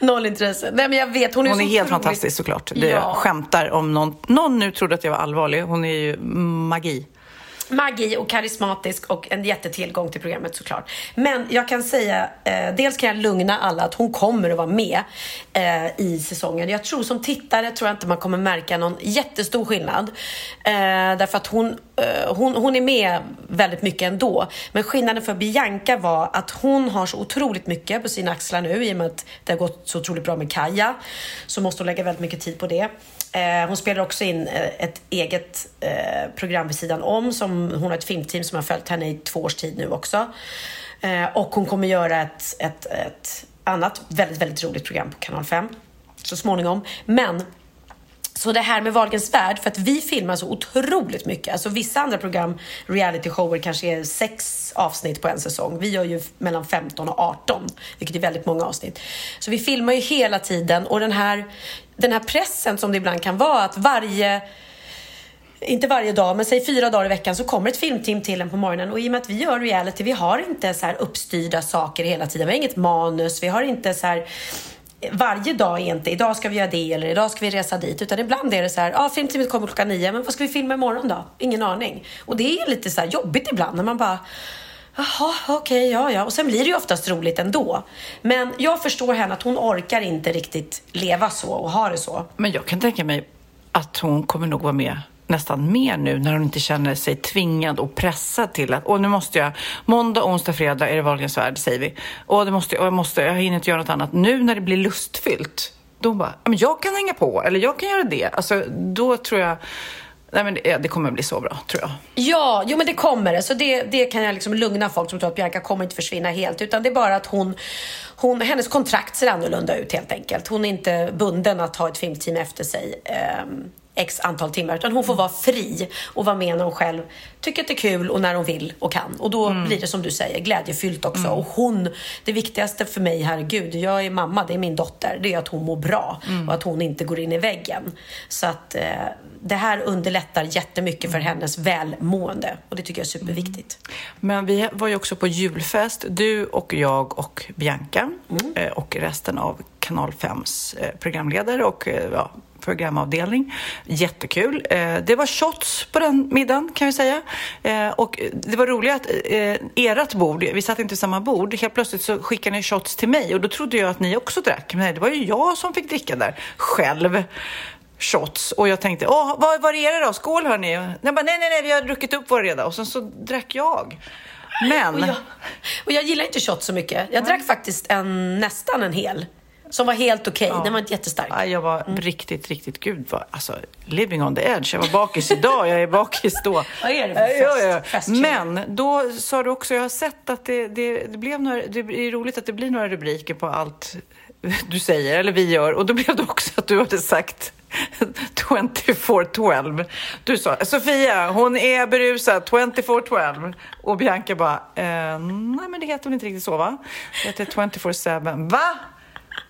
Noll intresse. Nej men jag vet, hon är Hon är helt otroligt- fantastisk såklart. Ja. skämtar om någon, någon nu trodde att jag var allvarlig. Hon är ju magi. Magi och karismatisk och en jättetillgång till programmet såklart. Men jag kan säga, eh, dels kan jag lugna alla att hon kommer att vara med eh, i säsongen. Jag tror som tittare tror jag inte man kommer märka någon jättestor skillnad. Eh, därför att hon, eh, hon, hon är med väldigt mycket ändå. Men skillnaden för Bianca var att hon har så otroligt mycket på sina axlar nu i och med att det har gått så otroligt bra med Kaja. Så måste hon lägga väldigt mycket tid på det. Eh, hon spelar också in eh, ett eget eh, program vid sidan om. Som, hon har ett filmteam som har följt henne i två års tid nu också. Eh, och hon kommer göra ett, ett, ett annat väldigt, väldigt roligt program på kanal 5 så småningom. Men så det här med Wahlgrens värld, för att vi filmar så otroligt mycket. Alltså vissa andra program, realityshower, kanske är sex avsnitt på en säsong. Vi gör ju mellan 15 och 18, vilket är väldigt många avsnitt. Så vi filmar ju hela tiden och den här, den här pressen som det ibland kan vara att varje inte varje dag, men säg fyra dagar i veckan så kommer ett filmteam till en på morgonen och i och med att vi gör reality, vi har inte så här uppstyrda saker hela tiden. Vi har inget manus, vi har inte så här varje dag är inte, idag ska vi göra det eller idag ska vi resa dit. Utan ibland är det så här, ja filmteamet kommer klockan nio, men vad ska vi filma imorgon då? Ingen aning. Och det är lite så här jobbigt ibland när man bara Jaha, okej, ja, ja. Och sen blir det ju oftast roligt ändå. Men jag förstår henne att hon orkar inte riktigt leva så och ha det så. Men jag kan tänka mig att hon kommer nog vara med nästan mer nu när hon inte känner sig tvingad och pressad till att åh, nu måste jag, måndag, onsdag, fredag är det Wahlgrens värld, säger vi. Åh, det måste, åh, jag, måste, jag hinner inte göra något annat. Nu när det blir lustfyllt, Då hon bara, "Ja, men jag kan hänga på, eller jag kan göra det. Alltså, då tror jag, nej men det, det kommer bli så bra, tror jag. Ja, jo men det kommer det. Så det, det kan jag liksom lugna folk som tror att Bianca kommer inte försvinna helt. Utan det är bara att hon, hon, hennes kontrakt ser annorlunda ut helt enkelt. Hon är inte bunden att ha ett filmteam efter sig. ehm, x antal timmar. Utan hon får vara fri och vara med när hon själv tycker att det är kul och när hon vill och kan. Och då blir det som du säger glädjefyllt också. Och hon, det viktigaste för mig, herregud, jag är mamma, det är min dotter. Det är att hon mår bra och att hon inte går in i väggen. Så att eh, det här underlättar jättemycket för hennes välmående. Och det tycker jag är superviktigt. Men vi var ju också på julfest, du och jag och Bianca eh, och resten av Kanal 5s eh, programledare och eh, ja, programavdelning. Jättekul. Eh, Det var shots på den middagen kan vi säga. Eh, Och det var roligt att eh, ert bord, vi satt inte vid samma bord, helt plötsligt så skickade ni shots till mig och då trodde jag att ni också drack. Men nej, det var ju jag som fick dricka där själv shots och jag tänkte, åh, vad var är det då? Skål hörni! Jag bara, nej, nej, nej, vi har druckit upp våra redan och sen så drack jag. Men, Och jag, och jag gillar inte shot så mycket. Jag drack faktiskt en, nästan en hel. Som var helt okej. Den var inte jättestark. ja, jag var riktigt, riktigt, gud vad, alltså, living on the edge. Jag var bakis idag, jag är bakis då. Vad är det för Ja, ja, fest? ja. Festtjej? Men då sa du också, jag har sett att det, det, det blev några, det är roligt att det blir några rubriker på allt du säger, eller vi gör. Och då blev det också att du hade sagt 2412. Du sa, Sofia, hon är berusad 2412. Och Bianca bara, eh, nej men det heter väl inte riktigt så va? Det heter 24-7. Va?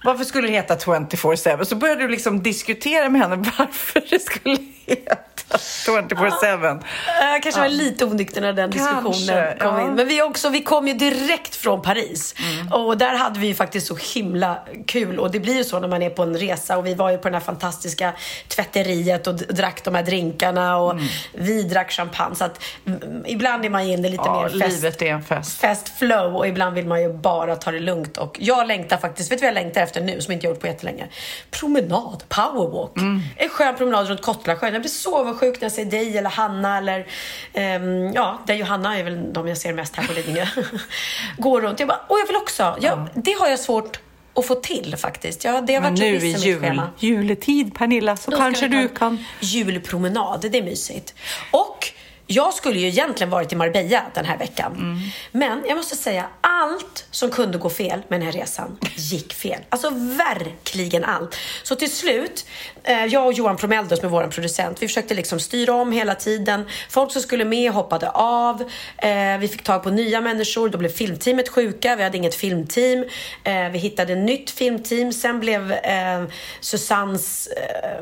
Varför skulle det heta 24-7? Så började du liksom diskutera med henne varför det skulle heta 24-7. Jag kanske var lite onykter när den diskussionen Kanske, kom ja. in. Men vi, också, vi kom ju direkt från Paris. Och där hade vi ju faktiskt så himla kul. Och det blir ju så när man är på en resa. Och vi var ju på det här fantastiska tvätteriet och drack de här drinkarna. Och vi drack champagne. Så att mm, ibland är man ju inne lite Ja, mer fest. livet är en fest. Fest flow och ibland vill man ju bara ta det lugnt. Och jag längtar faktiskt, vet du vad jag längtar efter nu som inte jag gjort på jättelänge? Promenad, powerwalk. En skön promenad runt Kottlasjön. Jag blir så avundsjuk när jag ser dig eller Hanna eller ehm, ja, dig och Hanna är väl de jag ser mest här på Lidingö. Gå runt. Jag bara, åh jag vill också. Jag, Det har jag svårt att få till faktiskt. Jag, det har Men varit nu i jul, juletid, Pernilla, så Då kanske du kan... Julpromenad, det är mysigt. Och jag skulle ju egentligen varit i Marbella den här veckan. Mm. Men jag måste säga, allt som kunde gå fel med den här resan gick fel. Alltså verkligen allt. Så till slut, Eh, jag och Johan Promell som är vår producent, vi försökte liksom styra om hela tiden. Folk som skulle med hoppade av. Eh, vi fick tag på nya människor, då blev filmteamet sjuka. Vi hade inget filmteam. Eh, vi hittade ett nytt filmteam. Sen blev eh, Susannes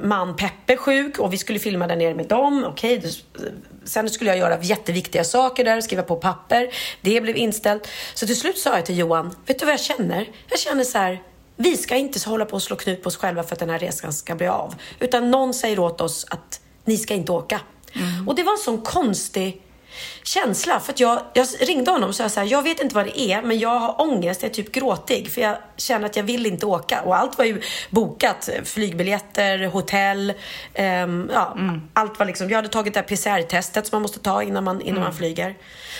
man Peppe sjuk och vi skulle filma där nere med dem. Okej, Sen skulle jag göra jätteviktiga saker där, skriva på papper. Det blev inställt. Så till slut sa jag till Johan, vet du vad jag känner? Jag känner så här, vi ska inte hålla på och slå knut på oss själva för att den här resan ska bli av. Utan någon säger åt oss att ni ska inte åka. Och det var en sån konstig känsla. För att jag, jag ringde honom och sa så här, jag vet inte vad det är, men jag har ångest, jag är typ gråtig. För jag känner att jag vill inte åka. Och allt var ju bokat. Flygbiljetter, hotell, ehm, ja, allt var liksom. Jag hade tagit det här PCR-testet som man måste ta innan man, innan man flyger.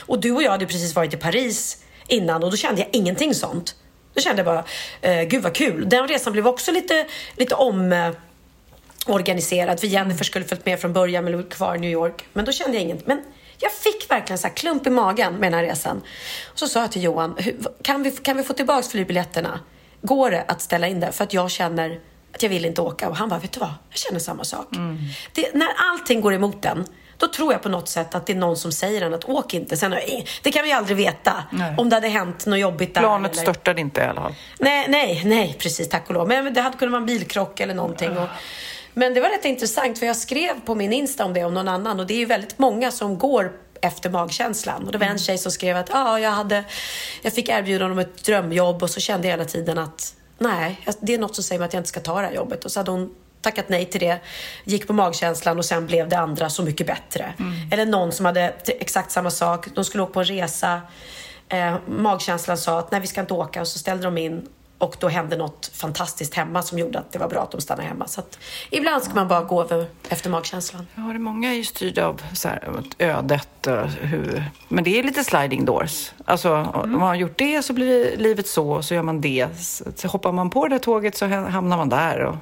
Och du och jag hade precis varit i Paris innan och då kände jag ingenting sånt. Då kände jag bara, eh, gud vad kul. Den resan blev också lite, lite om... Eh, organiserad. För Jennifer skulle följt med från början men låg kvar i New York. Men då kände jag inget. Men jag fick verkligen så klump i magen med den här resan. Och så sa jag till Johan, "Hur- kan vi, kan vi få tillbaka flygbiljetterna? Går det att ställa in det? För att jag känner att jag vill inte åka. Och han bara, vet du vad? Jag känner samma sak. Det, när allting går emot en, då tror jag på något sätt att det är någon som säger en att åk inte. Sen, det kan vi aldrig veta. Nej. Om det hade hänt något jobbigt där. Planet eller- störtade inte i alla fall. Nej, nej, nej, precis, tack och lov. Men det hade kunnat vara en bilkrock eller någonting. Och, men det var rätt intressant för jag skrev på min Insta om det om någon annan och det är ju väldigt många som går efter magkänslan. Och det var en tjej som skrev att ah, jag, hade, jag fick erbjudande om ett drömjobb och så kände jag hela tiden att nej, det är något som säger mig att jag inte ska ta det här jobbet. Och så hade hon tackat nej till det, gick på magkänslan och sen blev det andra så mycket bättre. Eller någon som hade exakt samma sak, de skulle åka på en resa, eh, magkänslan sa att nej vi ska inte åka och så ställde de in och då hände något fantastiskt hemma som gjorde att det var bra att de stannade hemma. Så att ibland ska man bara gå över efter magkänslan. Ja, det är många är ju styrda av så här, ödet. eh, Hur... Men det är lite sliding doors. Alltså, om man har gjort det så blir livet så, så gör man det. Så, hoppar man på det där tåget så ha- hamnar man där. Och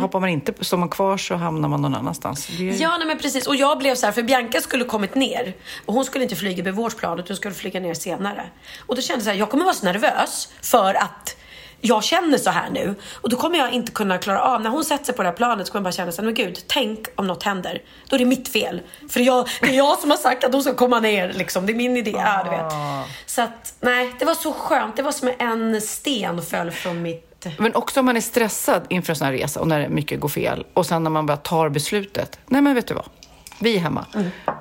Hoppar man inte, står man kvar så hamnar man någon annanstans. Det. Ja, nej, men precis. Och jag blev så här, för Bianca skulle kommit ner och hon skulle inte flyga med vårt plan utan hon skulle flyga ner senare. Och då kände jag så här, jag kommer vara så nervös för att jag känner så här nu och då kommer jag inte kunna klara av, när hon sätter sig på det här planet så kommer jag bara känna så här, men gud, tänk om något händer. Då är det mitt fel. För jag, det är jag som har sagt att hon ska komma ner liksom. Det är min idé. Ja, du vet. Så att, nej, det var så skönt. Det var som en sten föll från mitt Men också om man är stressad inför en sån här resa och när mycket går fel och sen när man bara tar beslutet. Nej, men vet du vad? Vi är hemma.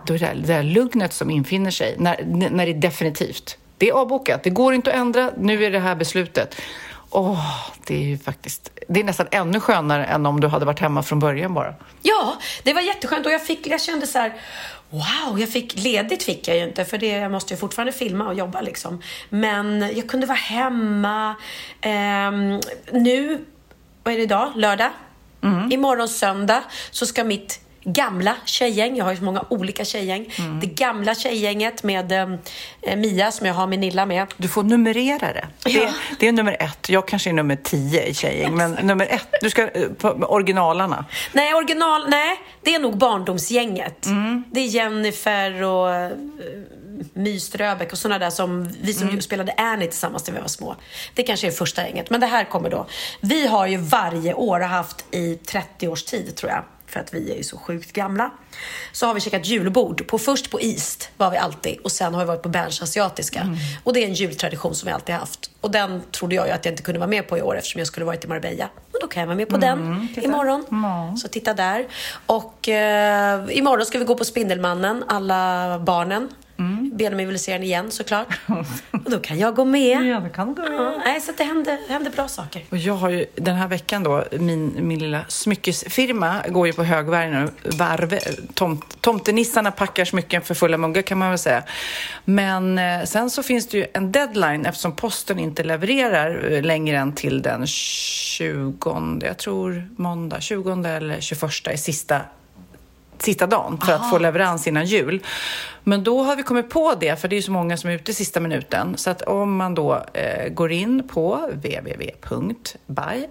Då är det, det där lugnet som infinner sig när, när det är definitivt. Det är avbokat. Det går inte att ändra. Nu är det här beslutet. Åh, det är ju faktiskt... Det är nästan ännu skönare än om du hade varit hemma från början bara. Ja, det var jätteskönt och jag, fick, jag kände så här, wow, jag fick, ledigt fick jag ju inte för det, jag måste ju fortfarande filma och jobba liksom. Men jag kunde vara hemma. Ehm, nu, vad är det idag? Lördag? Imorgon söndag så ska mitt gamla tjejgäng, jag har ju så många olika tjejgäng. Det gamla tjejgänget med eh, Mia som jag har min Nilla med. Du får numrera det. Det, Ja. det är nummer ett. Jag kanske är nummer tio i tjejgäng, men nummer ett. Du ska eh, originalerna. Nej, original, nej, det är nog barndomsgänget. Det är Jennifer och uh, My Ströbeck och sådana där som vi som spelade Annie tillsammans när vi var små. Det kanske är första gänget, men det här kommer då. Vi har ju varje år haft i 30 års tid tror jag, för att vi är ju så sjukt gamla. Så har vi käkat julbord. På, först på East var vi alltid och sen har vi varit på Berns Asiatiska. Och det är en jultradition som vi alltid haft. Och den trodde jag ju att jag inte kunde vara med på i år eftersom jag skulle varit i Marbella. Men då kan jag vara med på den imorgon. Så titta där. Och eh, imorgon ska vi gå på Spindelmannen, alla barnen. Benjamin vill se den igen såklart. Och då kan jag gå med. Ja, det kan gå med. Ja, nej, så det händer, det händer bra saker. Och jag har ju den här veckan då, min, min lilla smyckesfirma går ju på högvarv nu. Varv, tomt, tomtenissarna packar smycken för fulla muggar kan man väl säga. Men eh, sen så finns det ju en deadline eftersom posten inte levererar eh, längre än till den 20, jag tror måndag, 20 eller 21 är sista sista dagen för att få leverans innan jul. Men då har vi kommit på det, för det är så många som är ute sista minuten. Så att om man då eh, går in på www.by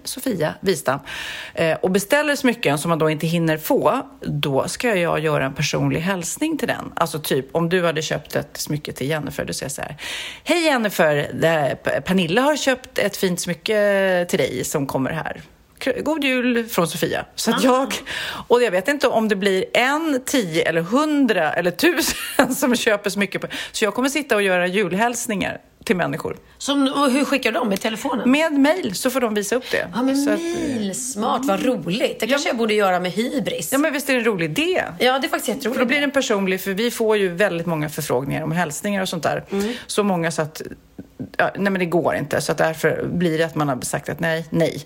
eh, och beställer smycken som man då inte hinner få, då ska jag göra en personlig hälsning till den. Alltså typ om du hade köpt ett smycke till Jennifer, då säger jag så här. Hej Jennifer, här, Pernilla har köpt ett fint smycke till dig som kommer här. God jul från Sofia. Så att jag, och jag vet inte om det blir en, tio eller hundra eller tusen som köper smycken. På, så jag kommer sitta och göra julhälsningar till människor. Som, hur skickar de? Med telefonen? Med mail så får de visa upp det. Ja, med så att, mail. Smart, vad roligt. Det kanske jag borde göra med hybris. ja, men visst är det en rolig idé? Ja, det är faktiskt jätteroligt. För då blir den personlig, för vi får ju väldigt många förfrågningar om hälsningar och sånt där. Mm. Så många så att, ja, nej men det går inte. Så att därför blir det att man har sagt att nej, nej.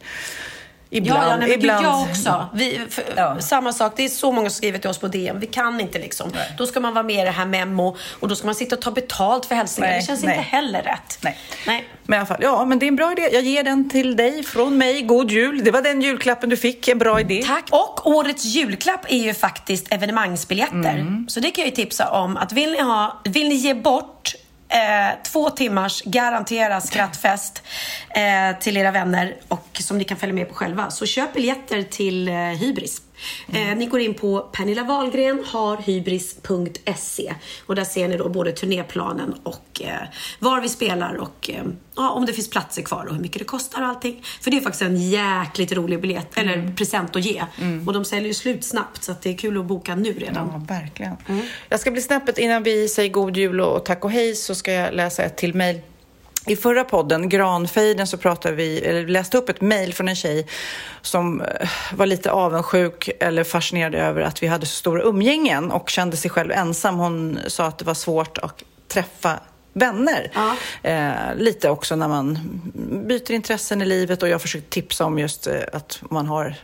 Ibland, ja, ja nej, men ibland. jag också. Vi, för, Samma sak, det är så många som skriver till oss på DM. Vi kan inte liksom. Då ska man vara med i det här memo och då ska man sitta och ta betalt för hälsningar. Nej, det känns nej. inte heller rätt. Nej. nej. Men i alla fall, ja, men det är en bra idé. Jag ger den till dig från mig. God jul. Det var den julklappen du fick. En bra idé. Tack. Och årets julklapp är ju faktiskt evenemangsbiljetter. Så det kan jag ju tipsa om att vill ni, ha, vill ni ge bort eh, två timmars garanterad skrattfest eh, till era vänner och som ni kan följa med på själva. Så köp biljetter till eh, Hybris. Eh, ni går in på Pernilla Wahlgren har hybris.se och där ser ni då både turnéplanen och eh, var vi spelar och eh, ja, om det finns platser kvar och hur mycket det kostar och allting. För det är faktiskt en jäkligt rolig biljett, eller present att ge. Och de säljer ju slut snabbt så att det är kul att boka nu redan. Ja, verkligen. Jag ska bli snäppet innan vi säger god jul och tack och hej så ska jag läsa ett till mejl. I förra podden, Granfejden, så pratade vi, eller läste upp ett mejl från en tjej som eh, var lite avundsjuk eller fascinerad över att vi hade så stora umgängen och kände sig själv ensam. Hon sa att det var svårt att träffa vänner. Eh, lite också när man byter intressen i livet och jag försökte tipsa om just eh, att man har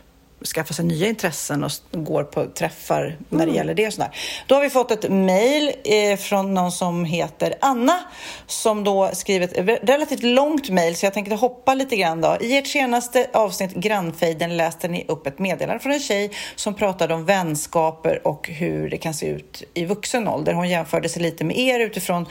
skaffar sig nya intressen och går på träffar när Mm. det gäller det och sådär. Då har vi fått ett mejl eh, från någon som heter Anna som då skrivit ett relativt långt mejl så jag tänkte hoppa lite grann då. I ert senaste avsnitt Grannfejden läste ni upp ett meddelande från en tjej som pratade om vänskaper och hur det kan se ut i vuxen ålder. Hon jämförde sig lite med er utifrån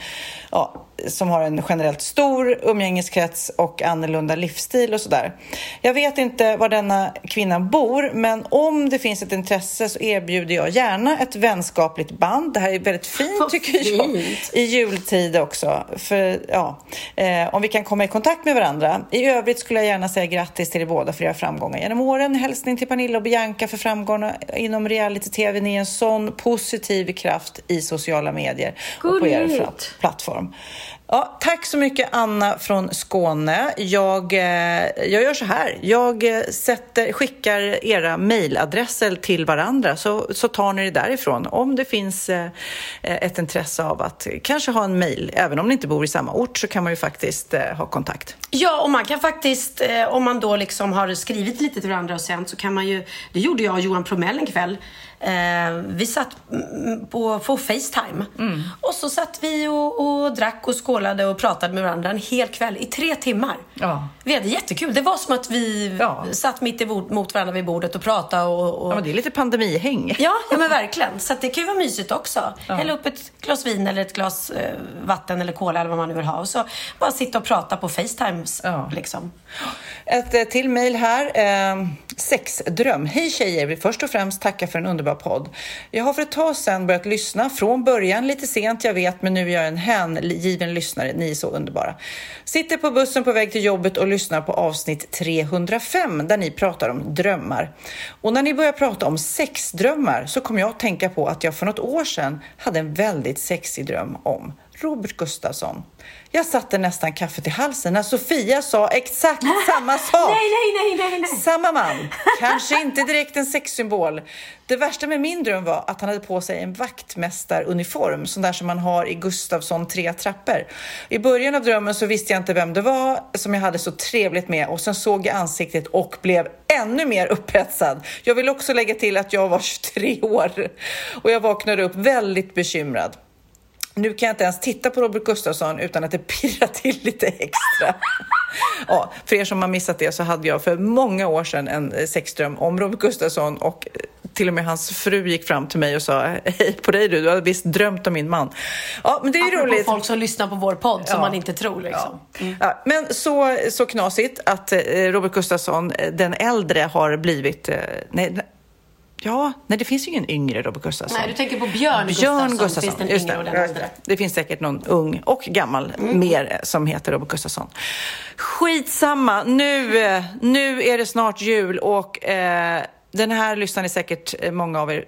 ja, som har en generellt stor umgängeskrets och annorlunda livsstil och sådär. Jag vet inte var denna kvinna bor, men om det finns ett intresse så erbjuder jag gärna ett vänskapligt band. Det här är väldigt fint tycker jag. fint. I jultid också. För, ja, eh, om vi kan komma i kontakt med varandra. I övrigt skulle jag gärna säga grattis till er båda för era framgångar genom åren. Hälsning till Pernilla och Bianca för framgångarna inom reality-tv. Ni är en sån positiv kraft i sociala medier och på er Gulligt. plattform. Ja, tack så mycket Anna från Skåne. Jag, eh, jag gör så här. Jag eh, sätter, skickar era mejladresser till varandra så, så tar ni det därifrån. Om det finns eh, ett intresse av att kanske ha en mejl, även om ni inte bor i samma ort så kan man ju faktiskt ha kontakt. Ja, och man kan faktiskt, om man då liksom har skrivit lite till varandra och sänt så kan man ju, det gjorde jag och Johan Promell en kväll. Eh, vi satt mm, på, på Facetime och så satt vi och, och drack och skålade och pratade med varandra en hel kväll i tre timmar. Ja. Vi hade jättekul. Det var som att vi Ja. satt mitt emot varandra vid bordet och pratade och, och Ja, men det är lite pandemihäng. Ja, ja men verkligen. Så det kan ju vara mysigt också. Hälla upp ett glas vin eller ett glas eh, vatten eller cola eller vad man nu vill ha. Och så bara sitta och prata på Facetime. Ja. Liksom. Ett eh, till mejl här. Eh, sexdröm. Hej tjejer! Vill först och främst tacka för en underbar podd. Jag har för ett tag sedan börjat lyssna. Från början lite sent, jag vet, men nu är jag en hängiven lyssnare. Ni är så underbara. Sitter på bussen på väg till jobbet och lyssnar på avsnitt 305 där ni pratar om drömmar. Och när ni börjar prata om sexdrömmar så kom jag att tänka på att jag för något år sedan hade en väldigt sexig dröm om Robert Gustafsson. Jag satte nästan kaffet i halsen när Sofia sa exakt samma sak. Nej, nej, nej, nej, nej. Samma man, kanske inte direkt en sexsymbol. Det värsta med min dröm var att han hade på sig en vaktmästaruniform, sån där som man har i Gustafsson tre trappor. I början av drömmen så visste jag inte vem det var som jag hade så trevligt med och sen såg jag ansiktet och blev ännu mer upphetsad. Jag vill också lägga till att jag var 23 år och jag vaknade upp väldigt bekymrad. Nu kan jag inte ens titta på Robert Gustafsson utan att det pirrar till lite extra. Ja, för er som har missat det så hade jag för många år sedan en eh, sexdröm om Robert Gustafsson och eh, till och med hans fru gick fram till mig och sa Hej på dig du, du har visst drömt om min man. Ja, men det är Apropå roligt. folk som lyssnar på vår podd som Ja. man inte tror liksom. Ja, men så, så knasigt att eh, Robert Gustafsson, den äldre, har blivit... nej, ja, nej, det finns ju ingen yngre Robert Gustafsson. Nej, du tänker på Björn, Björn Gustafsson. Finns det en just yngre och den det, det finns säkert någon ung och gammal mer eh, som heter Robert Gustafsson. Skitsamma, nu, eh, nu är det snart jul och eh, den här lyssnar ni säkert eh, många av er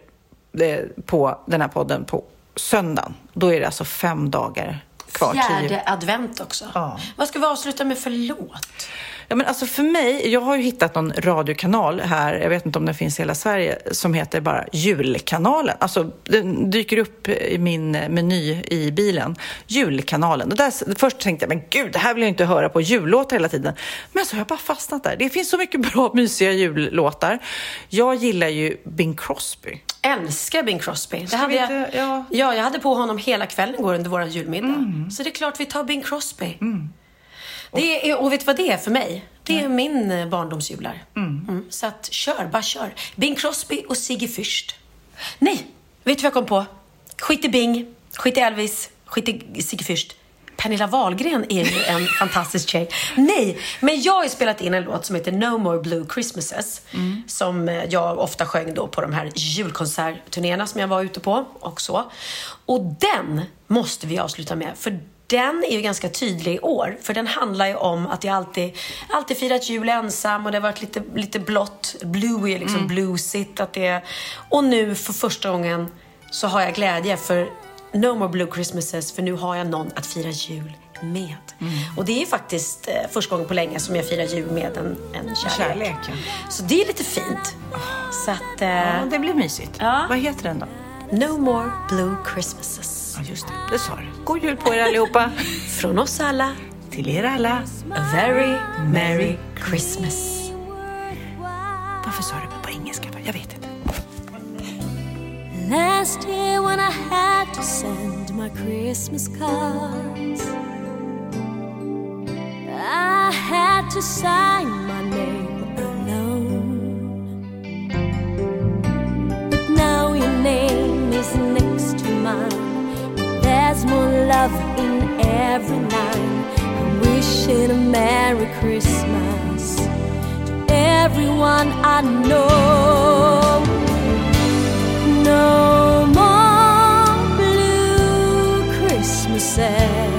eh, på den här podden på söndagen. Då är det alltså fem dagar kvar. Fjärde advent också. Ja. Vad ska vi avsluta med för låt? Ja, men alltså för mig, jag har ju hittat någon radiokanal här, jag vet inte om den finns i hela Sverige, som heter bara Julkanalen. Alltså, den dyker upp i min meny i bilen. Julkanalen. Och där, först tänkte jag, men gud, det här vill jag inte höra på jullåtar hela tiden. Men så har jag bara fastnat där. Det finns så mycket bra, mysiga jullåtar. Jag gillar ju Bing Crosby. Älskar Bing Crosby. Det hade jag, ja. ja, jag hade på honom hela kvällen igår under vår julmiddag. Så det är klart vi tar Bing Crosby. Det är, och vet du vad det är för mig? Det är min eh, barndomsjular. Mm. Så att kör, bara kör. Bing Crosby och Sigge Fürst. Nej, vet du vad jag kom på? Skit i Bing, skit i Elvis, skit i Sigge Fürst. Pernilla Wahlgren är ju en fantastisk tjej. Nej, men jag har ju spelat in en låt som heter No More Blue Christmases. Som eh, jag ofta sjöng då på de här julkonsertturnéerna som jag var ute på och så. Och den måste vi avsluta med, för den är ju ganska tydlig i år. För den handlar ju om att jag alltid, alltid firat jul ensam och det har varit lite, lite blått. Blue är liksom bluesigt. Att det är, och nu för första gången så har jag glädje för No more blue Christmases för nu har jag någon att fira jul med. Och det är faktiskt eh, första gången på länge som jag firar jul med en, en kärlek. Kärlek, ja. Så det är lite fint. Så att... Eh, Ja, det blir mysigt. Ja. Vad heter den då? No more blue Christmases. Ja, just det. Det sa du. God jul på er allihopa. Från oss alla, Till er alla. a very merry Christmas. Varför sa du det på engelska? jag vet inte. Last year when I had to send my Christmas cards, I had to sign love in every line. I'm wishing a Merry Christmas to everyone I know. No more blue Christmases.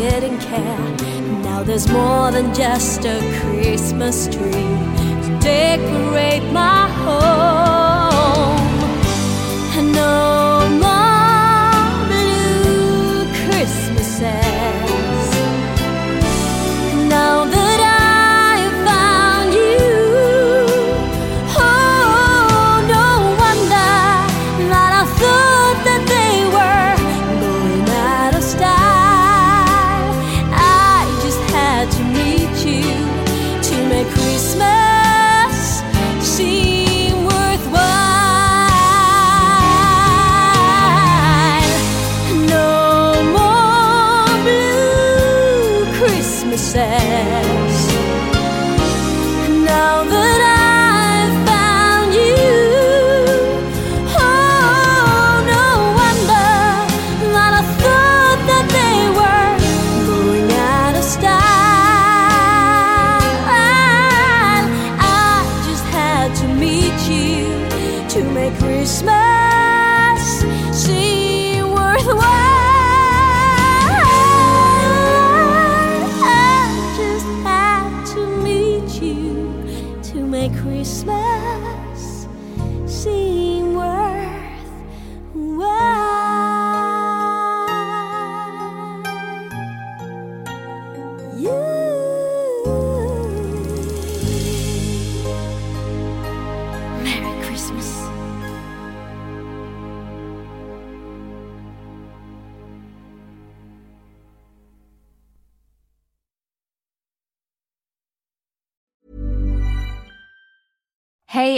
Didn't care. Now there's more than just a Christmas tree to decorate my home.